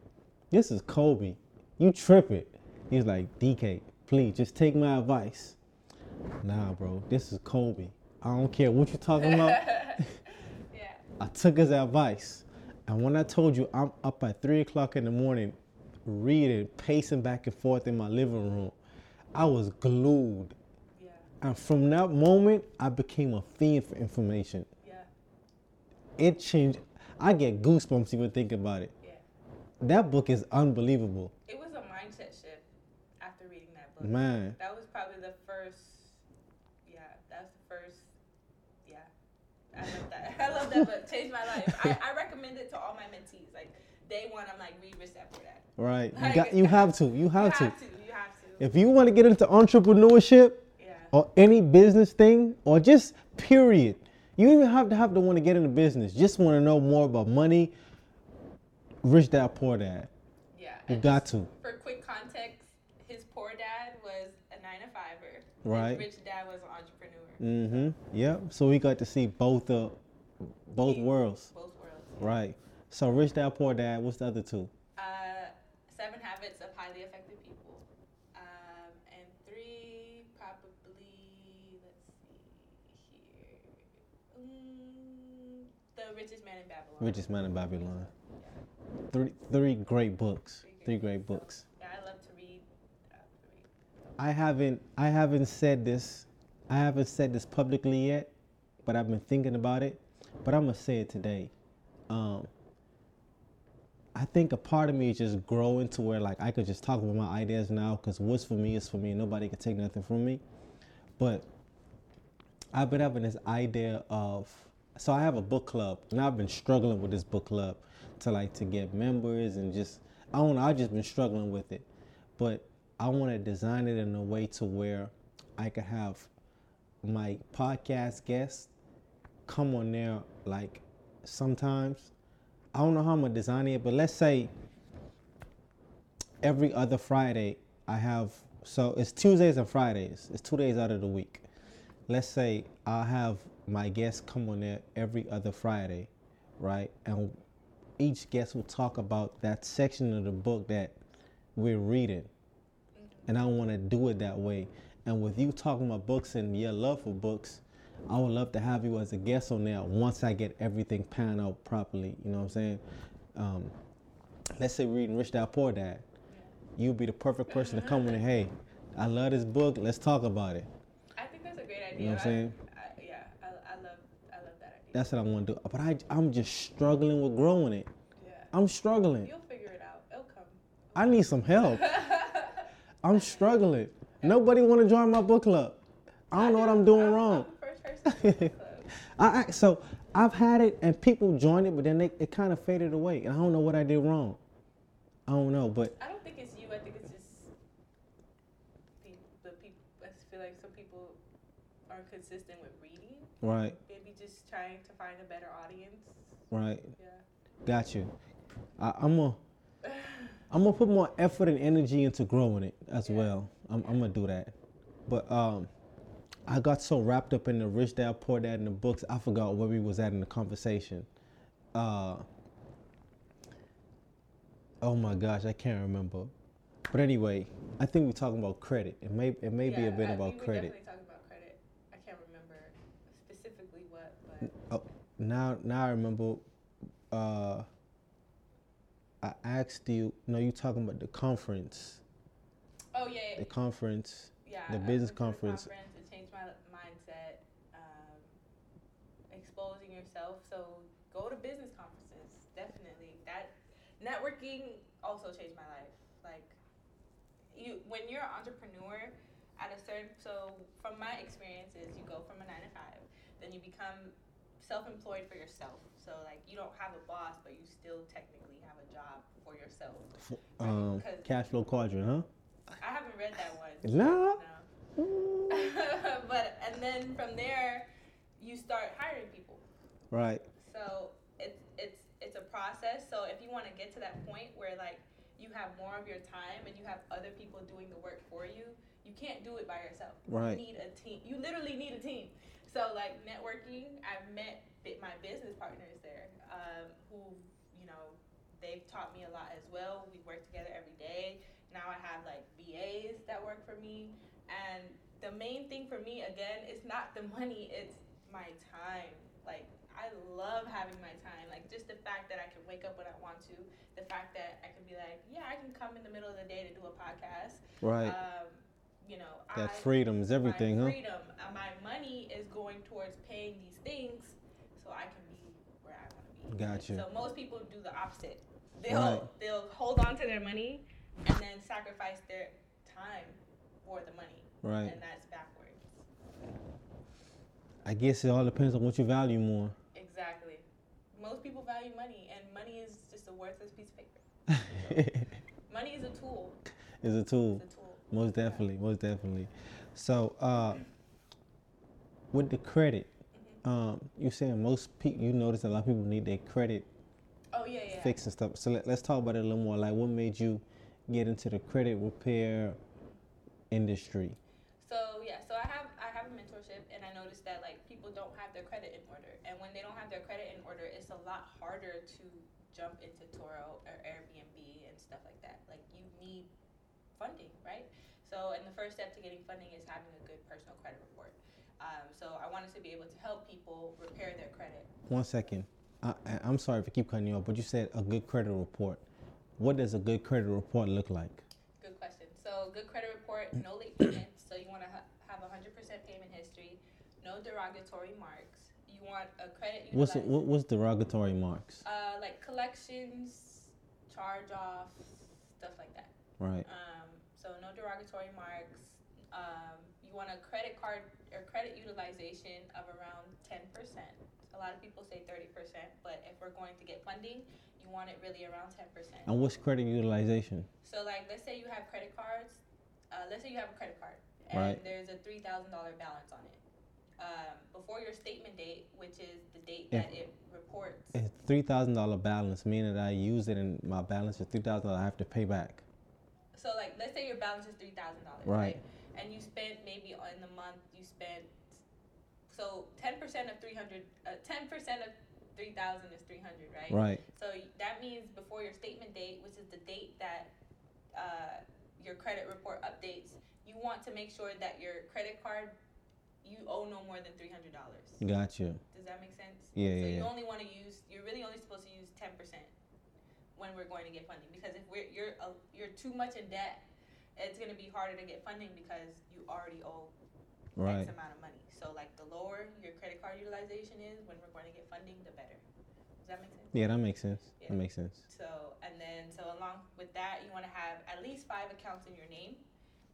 This is Kobe. You tripping?" He's like, "DK, please just take my advice." Nah, bro, this is Kobe. I don't care what you're talking about. Yeah. I took his advice. And when I told you I'm up at three o'clock in the morning reading, pacing back and forth in my living room, I was glued. Yeah. And from that moment, I became a fiend for information. Yeah. It changed. I get goosebumps even thinking about it. Yeah. That book is unbelievable. It was a mindset shift Man, That was probably the first. Yeah, that's the first. Yeah, I love that. I love that book. Changed my life. I, I recommend it to all my mentees. Like day one, I'm like read Rich Dad Poor Dad. right? You got. You have to. You You have to. have to. You have to. If you want to get into entrepreneurship, Yeah. or any business thing or just period. You even have to have to want to get into business. Just want to know more about money. Rich dad, poor dad. Yeah. You got to. For quick context, his poor dad was a nine to fiver. Right. His rich dad was an entrepreneur. Mm-hmm. Yep. So we got to see both the both Yeah. worlds. Both worlds. Right. So rich dad, poor dad. What's the other two? Uh, seven habits of highly effective people. Um, and three, probably, let's see here. Mm, the richest man in Babylon. Richest Man in Babylon. Three three great books. Three great books. Yeah, I love to read. I love to read. I haven't I haven't said this I haven't said this publicly yet, but I've been thinking about it. But I'm gonna say it today. Um, I think a part of me is just growing to where like I could just talk about my ideas now because what's for me is for me. Nobody can take nothing from me. But I've been having this idea of so I have a book club and I've been struggling with this book club to like to get members and just I don't know I've just been struggling with it, but I want to design it in a way to where I could have my podcast guests come on there like sometimes I don't know how I'm gonna design it, but let's say every other Friday I have so it's Tuesdays and Fridays. It's two days out of the week. Let's say I'll have my guests come on there every other Friday, right? And each guest will talk about that section of the book that we're reading. And I want to do it that way. And with you talking about books and your love for books, I would love to have you as a guest on there once I get everything panned out properly. You know what I'm saying? Um, let's say reading Rich Dad Poor Dad. You'd be the perfect person to come in and, hey, I love this book. Let's talk about it. I think that's a great idea. You know what I'm saying? I, yeah, I, I love, I love that idea. That's what I want to do. But I, I'm just struggling with growing it. yeah. I'm struggling. You'll figure it out. It'll come. I need some help. I'm struggling. Nobody want to join my book club. I don't know what I'm doing wrong. I'm the first person in the club. I, I so I've had it and people joined it, but then they, it kind of faded away, and I don't know what I did wrong. I don't know, but I don't think it's you. I think it's just the, the people. I feel like some people aren't consistent with reading. right, Maybe just trying to find a better audience. right, Yeah. got you. I, I'm gonna I'm gonna put more effort and energy into growing it as Yeah. well. I'm, I'm gonna do that. But um, I got so wrapped up in the rich dad poor dad in the books, I forgot where we was at in the conversation. Uh, oh my gosh, I can't remember. But anyway, I think we're talking about credit. It may it may be a bit I- about credit. about credit. I can't remember specifically what, but Oh, now now I remember. Uh, I asked you. No, you talking about the conference. oh yeah, The conference. yeah. the business went to the conference. conference. It changed my mindset. Um, exposing yourself. So go to business conferences. Definitely. That networking also changed my life. Like you, when you're an entrepreneur, at a certain so from my experiences, you go from a nine to five, then you become self-employed for yourself. So like you don't have a boss, but you still technically have a job for yourself. f- Um, cash flow quadrant, huh? I haven't read that one. Nah. No. but and then from there, you start hiring people. Right. So it's it's it's a process. So if you want to get to that point where like you have more of your time and you have other people doing the work for you, you can't do it by yourself. Right. You need a team. You literally need a team. So like networking, I've met my business partners there, um, who you know they've taught me a lot as well. We work together every day. Now I have like VAs that work for me, and the main thing for me again it's not the money; it's my time. Like I love having my time. Like just the fact that I can wake up when I want to, the fact that I can be like, yeah, I can come in the middle of the day to do a podcast. Right. Um, you know, that I, freedom is everything, my huh? freedom, uh, my money is going towards paying these things, so I can be where I want to be. Gotcha. So most people do the opposite. They'll Right. they'll hold on to their money and then sacrifice their time for the money, Right. and that's backwards. I guess it all depends on what you value more. Exactly. Most people value money, and money is just a worthless piece of paper. Money is a tool. it's a tool. It's a tool. Most definitely, most definitely. So, uh, with the credit, Mhm. um, you saying most people, you notice a lot of people need their credit Oh yeah, yeah. fixed and stuff. So let, let's talk about it a little more. Like, what made you get into the credit repair industry? So yeah, so I have I have a mentorship, and I noticed that like people don't have their credit in order, and when they don't have their credit in order, it's a lot harder to jump into Turo or Airbnb and stuff like that. Like you need funding, right? So and the first step to getting funding is having a good personal credit report. Um, so I wanted to be able to help people repair their credit. One second. I, I'm sorry if I keep cutting you off, but you said a good credit report. What does a good credit report look like? Good question. So, good credit report, no late payments. So, you want to ha- have a 100% payment history, no derogatory marks. You want a credit What's utilized, what, what's derogatory marks? uh, like collections, charge off, stuff like that. Right. Um, so, no derogatory marks. Um, you want a credit card or credit utilization of around 10%. A lot of people say 30%, but if we're going to get funding, you want it really around 10%. And what's credit utilization? So like, let's say you have credit cards. Uh, let's say you have a credit card and Right. there's a three thousand dollar balance on it. Um, before your statement date, which is the date that it reports. It's three thousand dollar balance, meaning that I use it and my balance is three thousand dollars. I have to pay back. So like, let's say your balance is three thousand dollars, Right. And you spent maybe in the month you spent. So ten percent of three hundred, uh, percent of three thousand is three hundred, right? Right. So that means before your statement date, which is the date that uh, your credit report updates, you want to make sure that your credit card you owe no more than three hundred dollars. Gotcha. Does that make sense? Yeah, So yeah, you yeah. only want to use. You're really only supposed to use ten percent when we're going to get funding because if we're you're uh, you're too much in debt, it's going to be harder to get funding because you already owe Right. X amount of money. So like the lower your credit card utilization is when we're going to get funding, the better. Does that make sense? Yeah, that makes sense. Yeah. That makes sense. So, and then, so along with that, you want to have at least five accounts in your name,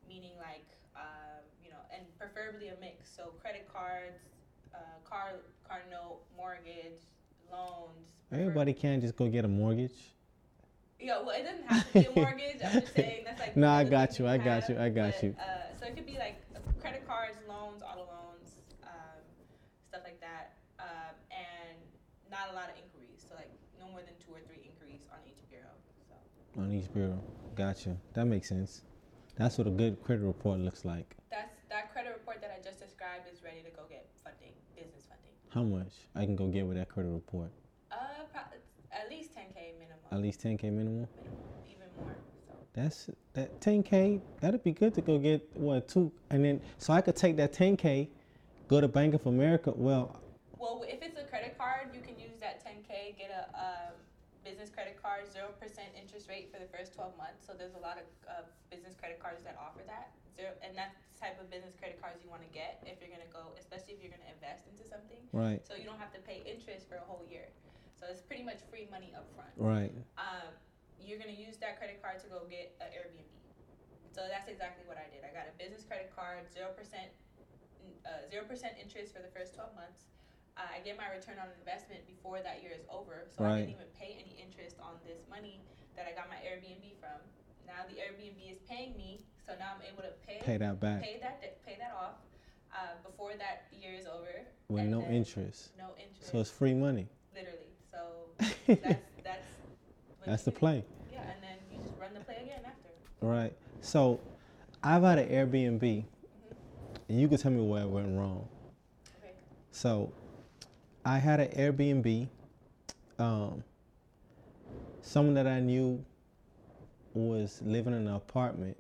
meaning like, um, you know, and preferably a mix. So, credit cards, uh, car, car note, mortgage, loans. Everybody can't just go get a mortgage. Yeah, well, it doesn't have to be a mortgage. I'm just saying that's like. No, I got you, I got you, I got but, you. Uh, so it could be like credit cards, loans, auto loans, um, stuff like that, um, and not a lot of inquiries. So like no more than two or three inquiries on each bureau. So. On each bureau. Gotcha. That makes sense. That's what a good credit report looks like. That's that credit report that I just described is ready to go get funding, business funding. How much I can go get with that credit report? Uh, pro- at least 10k minimum. At least 10k minimum. minimum, even more. So That's that 10k. That'd be good to go get what two, and then so I could take that 10k, go to Bank of America. Well, Well, if it's a credit card, you can use that 10K, get a um, business credit card, 0% interest rate for the first 12 months. So there's a lot of uh, business credit cards that offer that. Zero, and that's the type of business credit cards you want to get if you're going to go, especially if you're going to invest into something. right, So you don't have to pay interest for a whole year. So it's pretty much free money up front. right, Um, you're going to use that credit card to go get an Airbnb. So that's exactly what I did. I got a business credit card, 0%, uh, 0% interest for the first 12 months. Uh, I get my return on investment before that year is over, so I Right. didn't even pay any interest on this money that I got my Airbnb from. Now the Airbnb is paying me, so now I'm able to pay pay that back pay that de- pay that off uh, before that year is over. with no interest. No interest, So it's free money. That's that's That's the play, Yeah, and then you just run the play again after. right? So I've had an Airbnb, and you can tell me where it went wrong. Okay. So I had an Airbnb. Um, someone that I knew was living in an apartment.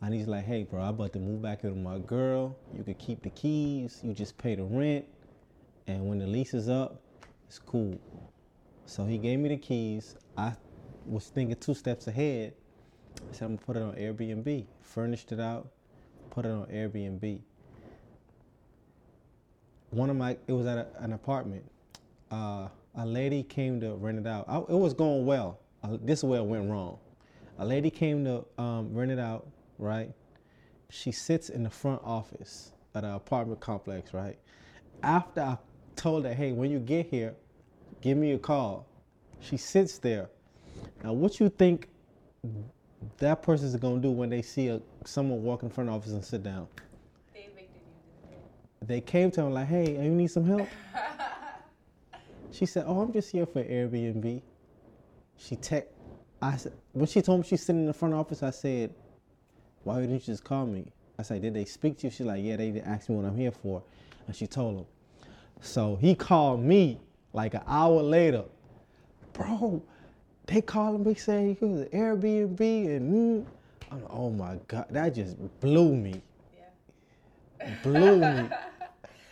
And he's like, hey, bro, I'm about to move back in with my girl. You could keep the keys. You just pay the rent. And when the lease is up, it's cool. So he gave me the keys. I was thinking two steps ahead. I said, I'm to put it on Airbnb. Furnished it out, put it on Airbnb. One of my it was at a, an apartment. Uh, a lady came to rent it out. I, it was going well. Uh, this is where it went wrong. A lady came to um, rent it out right? She sits in the front office at an apartment complex right? After i told her hey when you get here give me a call she sits there now what you think that person is gonna do when they see a, someone walk in front of the office and sit down They evicted you, didn't they came to her like, "Hey, you need some help?" She said, "Oh, I'm just here for Airbnb." She tech. I said when she told me she's sitting in the front office, I said, "Why didn't you just call me?" I said, "Did they speak to you?" She's like, "Yeah, they asked me what I'm here for," and she told him. So he called me like an hour later, bro. They calling me saying it was an Airbnb and mm. I'm like, oh my god, that just blew me, yeah. blew me.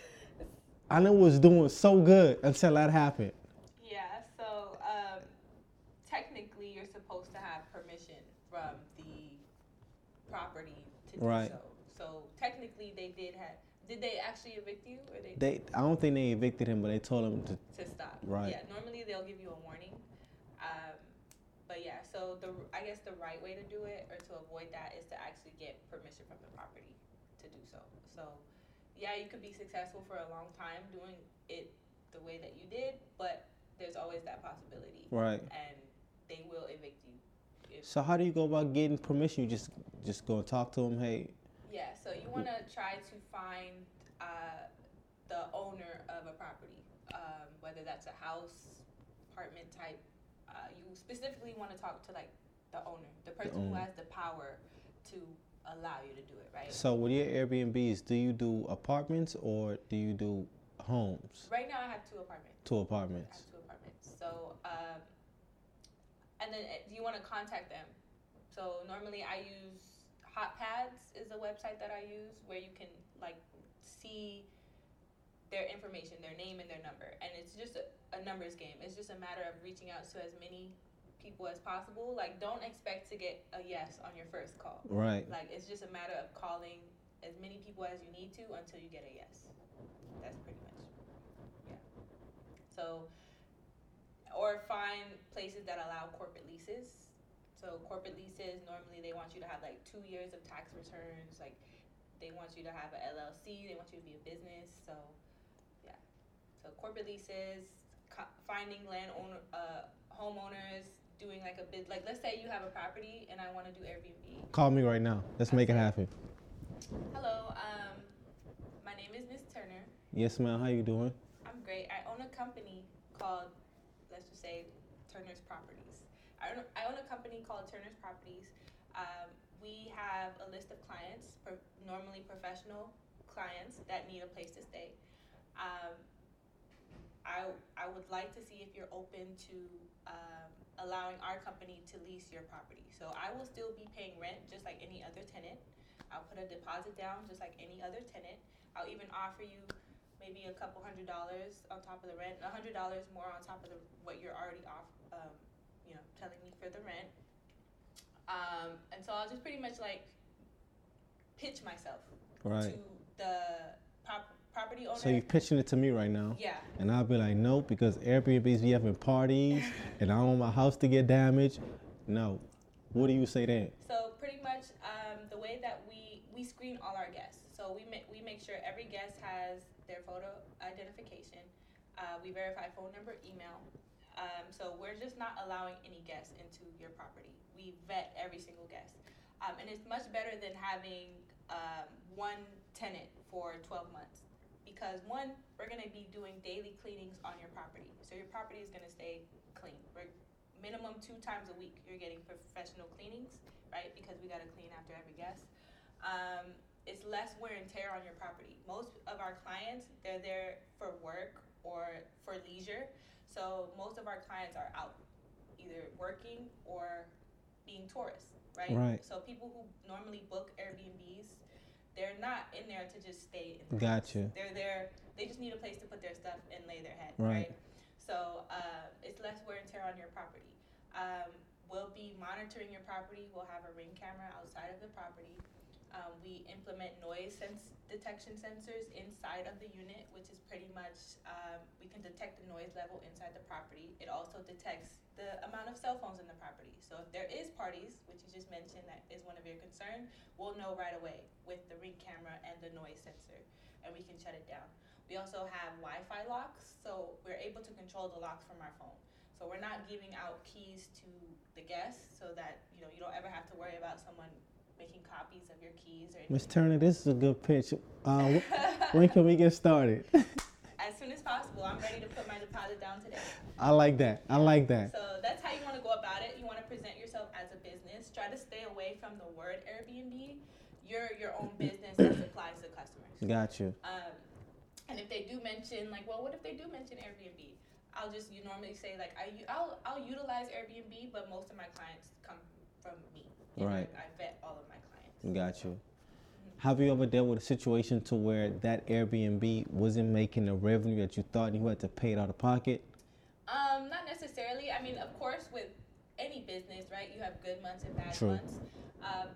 I know it was doing so good until that happened. Yeah, so um, technically you're supposed to have permission from the property to do Right. so. So technically they did have. Did they actually evict you or they They, I don't think they evicted him, but they told him to. to stop? Right. Yeah. Normally they'll give you a warning. Um, but yeah, so the I guess the right way to do it or to avoid that is to actually get permission from the property to do so. So yeah, you could be successful for a long time doing it the way that you did, but there's always that possibility Right. and they will evict you. If, So how do you go about getting permission? You just just go and talk to them. Hey, yeah, so you want to try to find uh, the owner of a property, um, whether that's a house, apartment type. Uh, you specifically want to talk to like the owner, the person who owner. has the power to allow you to do it, right? so with your Airbnbs, do you do apartments or do you do homes? Right now, I have two apartments. Two I apartments. have two apartments. So, um, and then uh, you want to contact them. So normally I use Hotpads is a website that I use where you can like see their information, their name and their number, and it's just a, a numbers game. It's just a matter of reaching out to as many people as possible. Like, don't expect to get a yes on your first call. Right. Like, it's just a matter of calling as many people as you need to until you get a yes. That's pretty much, yeah. So, or find places that allow corporate leases. So corporate leases normally they want you to have like two years of tax returns. Like they want you to have a LLC. They want you to be a business. So yeah. So corporate leases, co- finding landowner, uh, homeowners, doing like a bit. Like let's say you have a property and I want to do Airbnb. Call me right now. Let's make it happen. Hello, um, my name is Miss Turner. Yes, ma'am. How you doing? I'm great. I own a company called, let's just say, Turner's Properties. I own, a company called Turner's Properties. Um, we have a list of clients, normally professional clients that need a place to stay. Um, I I would like to see if you're open to um, allowing our company to lease your property. So I will still be paying rent just like any other tenant. I'll put a deposit down just like any other tenant. I'll even offer you maybe a couple hundred dollars on top of the rent, a hundred dollars more on top of the, what you're already off, um, you know, telling me for the rent. Um, and so I'll just pretty much like pitch myself Right. to the prop- property owner. So you're pitching it to me right now. yeah, And I'll be like, nope, because Airbnbs be having parties and I don't want my house to get damaged. No. What do you say then? So pretty much, um, the way that we we screen all our guests. So we make we make sure every guest has their photo identification. Uh, we verify phone number, email. Um, so we're just not allowing any guests into your property. We vet every single guest, um, and it's much better than having um, one tenant for 12 months. Because one, we're gonna be doing daily cleanings on your property, so your property is gonna stay clean. We're minimum two times a week you're getting professional cleanings right because we got to clean after every guest um, it's less wear and tear on your property most of our clients they're there for work or for leisure so most of our clients are out either working or being tourists right Right. so people who normally book airbnbs they're not in there to just stay in the Gotcha. they're there they just need a place to put their stuff and lay their head Right. right so uh, it's less wear and tear on your property. Um, we'll be monitoring your property. We'll have a ring camera outside of the property. Um, we implement noise sense detection sensors inside of the unit, which is pretty much um, we can detect the noise level inside the property. It also detects the amount of cell phones in the property. So if there is parties, which you just mentioned that is one of your concern, we'll know right away with the ring camera and the noise sensor, and we can shut it down. We also have Wi-Fi locks, so we're able to control the locks from our phone. So we're not giving out keys to the guests, so that you know you don't ever have to worry about someone making copies of your keys or Miss anything. Turner, this is a good pitch. Uh, when can we get started? as soon as possible, I'm ready to put my deposit down today. I like that. I like that. So that's how you want to go about it. You want to present yourself as a business. Try to stay away from the word Airbnb. You're your own business that supplies the customers. Got you. Um, and if they do mention, like, well, what if they do mention Airbnb? I'll just you normally say like I u- I'll I'll utilize Airbnb, but most of my clients come from me. Right. I, I vet all of my clients. Got you. Have you ever dealt with a situation to where that Airbnb wasn't making the revenue that you thought and you had to pay it out of pocket? Um, not necessarily. I mean, of course, with any business, right? You have good months and bad True. months. Um,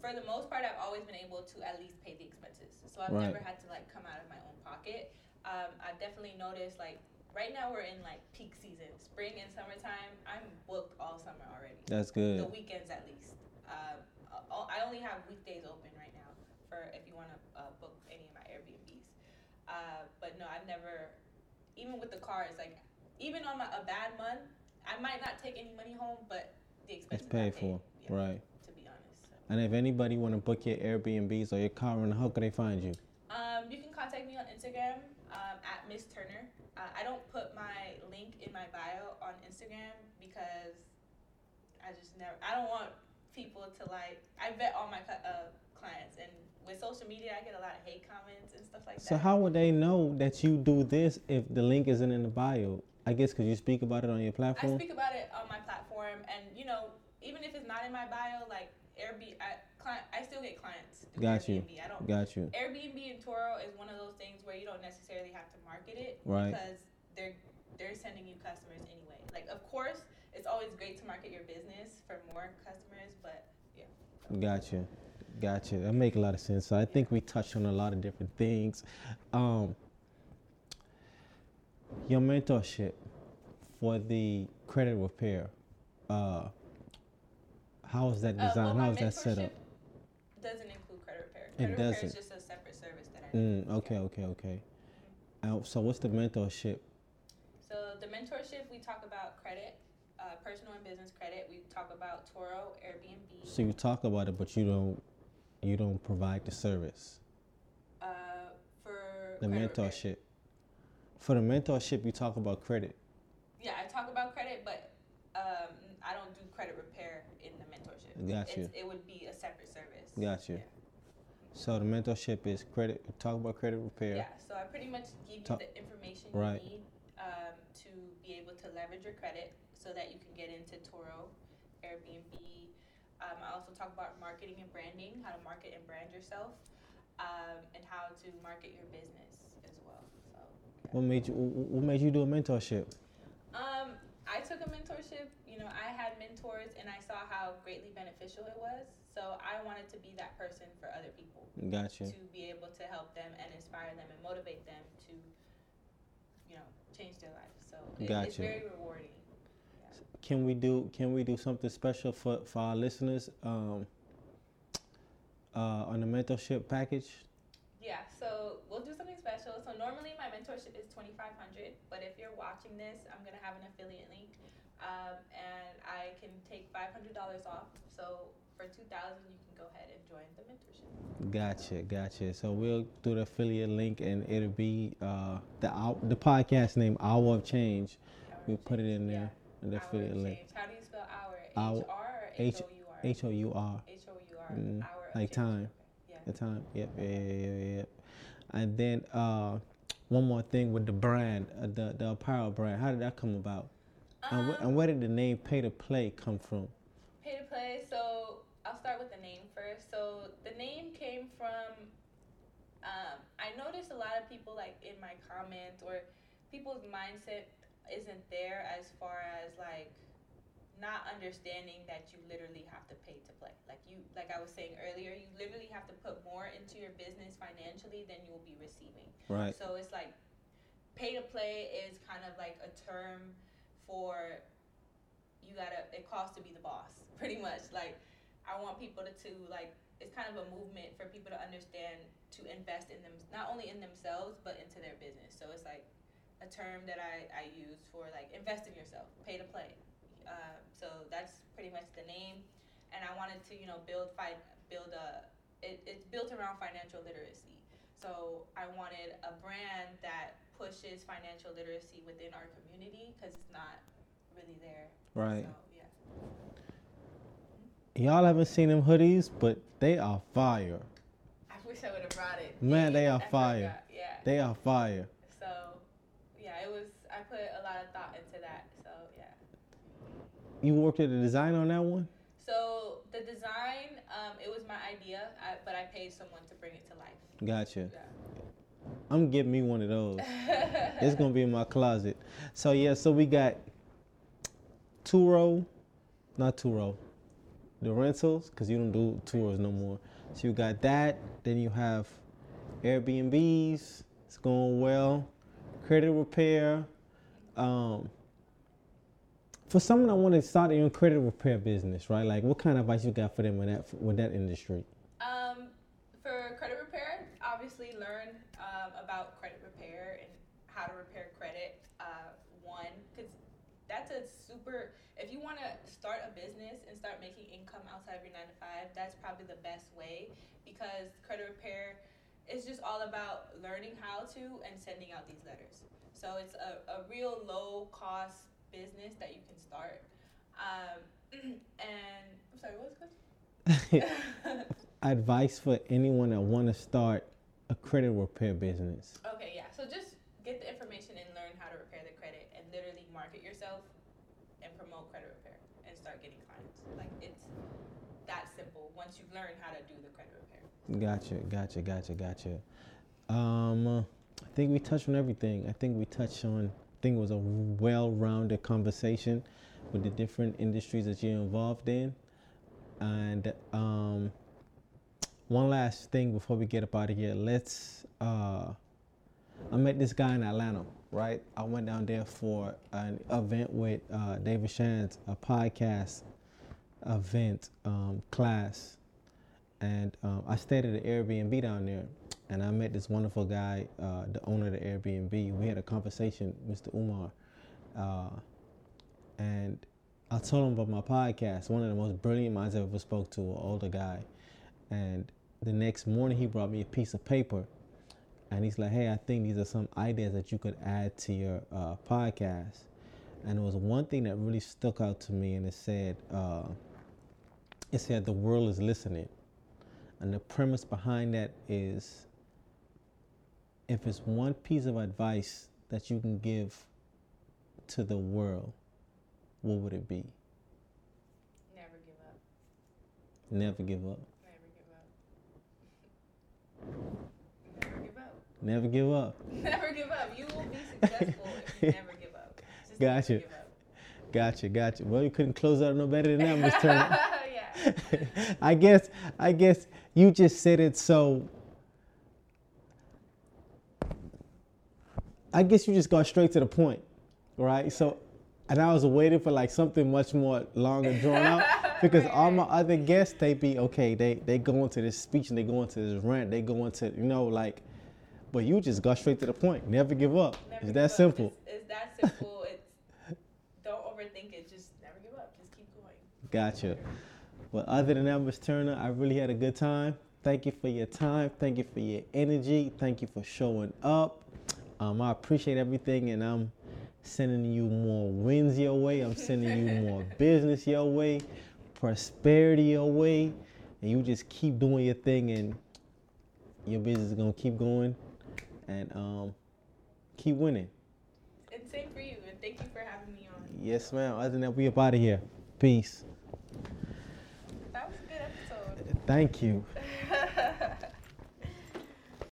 for the most part, I've always been able to at least pay the expenses. So I've Right. never had to like come out of my own pocket. Um, I've definitely noticed like right now we're in like peak season, spring and summertime. I'm booked all summer already. That's good. The weekends at least. Um, I- I only have weekdays open right now for if you want to uh, book any of my Airbnbs. Uh, but no, I've never, even with the cars, like even on my, a bad month, I might not take any money home, but the It's expenses paid for. yeah, Right. To be honest. So. And if anybody want to book your Airbnbs or your car how can they find you? Um, you can contact me on Instagram um, at Miss Turner. Uh, I don't put my link in my bio on Instagram because I just never. I don't want people to like. I vet all my uh, clients, and with social media, I get a lot of hate comments and stuff like that. So how would they know that you do this if the link isn't in the bio? I guess because you speak about it on your platform. I speak about it on my platform, and you know, even if it's not in my bio, like Airbnb, I, client, I still get clients. Got you. I don't. Got you. Airbnb and Turo is one of those things where you don't necessarily have to market it Right. because they're they're sending you customers anyway. Like of course, it's always great to market your business for more customers, but yeah. Got you. Got you. That make a lot of sense. So I think we touched on a lot of different things. Um, your mentorship for the credit repair. Uh, how is that Uh, well, designed? how is that set up? mentorship Doesn't include credit repair. It doesn't. is just a separate service that I do. Mm, okay, okay, okay. Uh, so what's the mentorship? So the mentorship, we talk about credit, uh, personal and business credit. We talk about Turo, Airbnb. So you talk about it, but you don't you don't provide the service, uh, for the credit repair. mentorship. For the mentorship, you talk about credit. Yeah, I talk about credit, but um, I don't do credit repair in the mentorship. Got you. It's, it would be a separate service. Got you. Yeah. So the mentorship is credit. Talk about credit repair. Yeah, so I pretty much give you the information right. you need um, to be able to leverage your credit so that you can get into Turo, Airbnb. Um, I also talk about marketing and branding, how to market and brand yourself, um, and how to market your business as well. So, What made you? What made you do a mentorship? um, I took a mentorship. You know, I had mentors, and I saw how greatly beneficial it was. So I wanted to be that person for other people. Gotcha. to be able to help them and inspire them and motivate them to, you know, change their life. So it, it's Gotcha. very rewarding. Can we do? Can we do something special for for our listeners? Um, uh, on the mentorship package. Yeah, so we'll do something special. So normally my mentorship is twenty five hundred, but if you're watching this, I'm gonna have an affiliate link, um, and I can take five hundred dollars off. So for two thousand, you can go ahead and join the mentorship. Gotcha, gotcha. So we'll do the affiliate link, and it'll be uh, the the podcast name Hour of Change. Hour We of put it in there, Yeah. in the Hour affiliate link. How do you spell hour? Hour- H R H- O U R? H O U R. H O U R. Mm, Hour like time. Okay. Yeah. The time. Yep. Yeah, yeah, yeah, yeah. And then uh, one more thing with the brand, uh, the the apparel brand. How did that come about? and, wh- Um, and where did the name Pay to Play come from? Pay to play. Start with the name first. So the name came from. Um, I noticed a lot of people like in my comments or people's mindset isn't there as far as like not understanding that you literally have to pay to play. Like you, like I was saying earlier, you literally have to put more into your business financially than you will be receiving. Right. So it's like pay to play is kind of like a term for you gotta it costs to be the boss, pretty much. Like I want people to, to like it's kind of a movement for people to understand to invest in them not only in themselves but into their business. So it's like a term that I, I use for like invest in yourself, pay to play. Uh, so that's pretty much the name, and I wanted to you know build fight build a it, it's built around financial literacy. So I wanted a brand that pushes financial literacy within our community because it's not really there. Right. So. Y'all haven't seen them hoodies, but they are fire. I wish I would have brought it. Man, they are fire. Yeah. They are fire. So yeah, it was. I put a lot of thought into that. So yeah. You worked at the design on that one? So the design, um, it was my idea, I, but I paid someone to bring it to life. Gotcha. Yeah. I'm getting me one of those. It's gonna be in my closet. So yeah, so we got Turo, not Turo, the rentals, cause you don't do tours no more. So you got that. Then you have Airbnbs. It's going well. Credit repair. Um, for someone that want to start their own credit repair business, right? Like, what kind of advice you got for them in that with that industry? Um, for credit repair, obviously learn um, about credit repair and how to repair credit. Uh, one, because that's a super. If you want to start a business and start making income outside of your nine to five, that's probably the best way because credit repair is just all about learning how to and sending out these letters. So it's a, a real low cost business that you can start. Um, and I'm sorry, what was the question? advice for anyone that want to start a credit repair business. Okay, yeah. So just get the information and learn how to repair the credit and literally market yourself and promote credit repair and start getting clients. Like it's that simple once you learn how to do the credit repair. Gotcha, gotcha, gotcha, gotcha. Um, I think we touched on everything. I think we touched on. I think it was a well-rounded conversation with the different industries that you're involved in. And um, one last thing before we get up out of here, let's. Uh, I met this guy in Atlanta, right? I went down there for an event with uh, David Shands, a podcast event um, class and um, I stayed at an Airbnb down there, and I met this wonderful guy, uh, the owner of the Airbnb. We had a conversation, Mr. Umar, uh, and I told him about my podcast. One of the most brilliant minds I ever spoke to, an older guy, and the next morning he brought me a piece of paper, and he's like, "Hey, I think these are some ideas that you could add to your uh, podcast." And it was one thing that really stuck out to me, and it said, uh, "It said the world is listening." And the premise behind that is if it's one piece of advice that you can give to the world, what would it be? Never give up. Never give up. Never give up. Never give up. Never give up. You will be successful if you never give up. Just Gotcha. Never give up. Gotcha, gotcha. Well, you couldn't close out no better than that, Miss Turner. I guess I guess you just said it so I guess you just got straight to the point, right? So and I was waiting for like something much more long and drawn out because all my other guests they be okay, they they go into this speech and they go into this rant, they go into you know like but you just got straight to the point. Never give up. Never it's give that up. simple. It's, it's that simple. it's don't overthink it. Just never give up. Just keep going. Gotcha. Well, other than that, Miss Turner, I really had a good time. Thank you for your time. Thank you for your energy. Thank you for showing up. Um, I appreciate everything, and I'm sending you more wins your way. I'm sending you more business your way, prosperity your way, and you just keep doing your thing, and your business is gonna keep going, and um, keep winning. And same for you. And thank you for having me on. Yes, ma'am. Other than that, we up out of here. Peace. Thank you.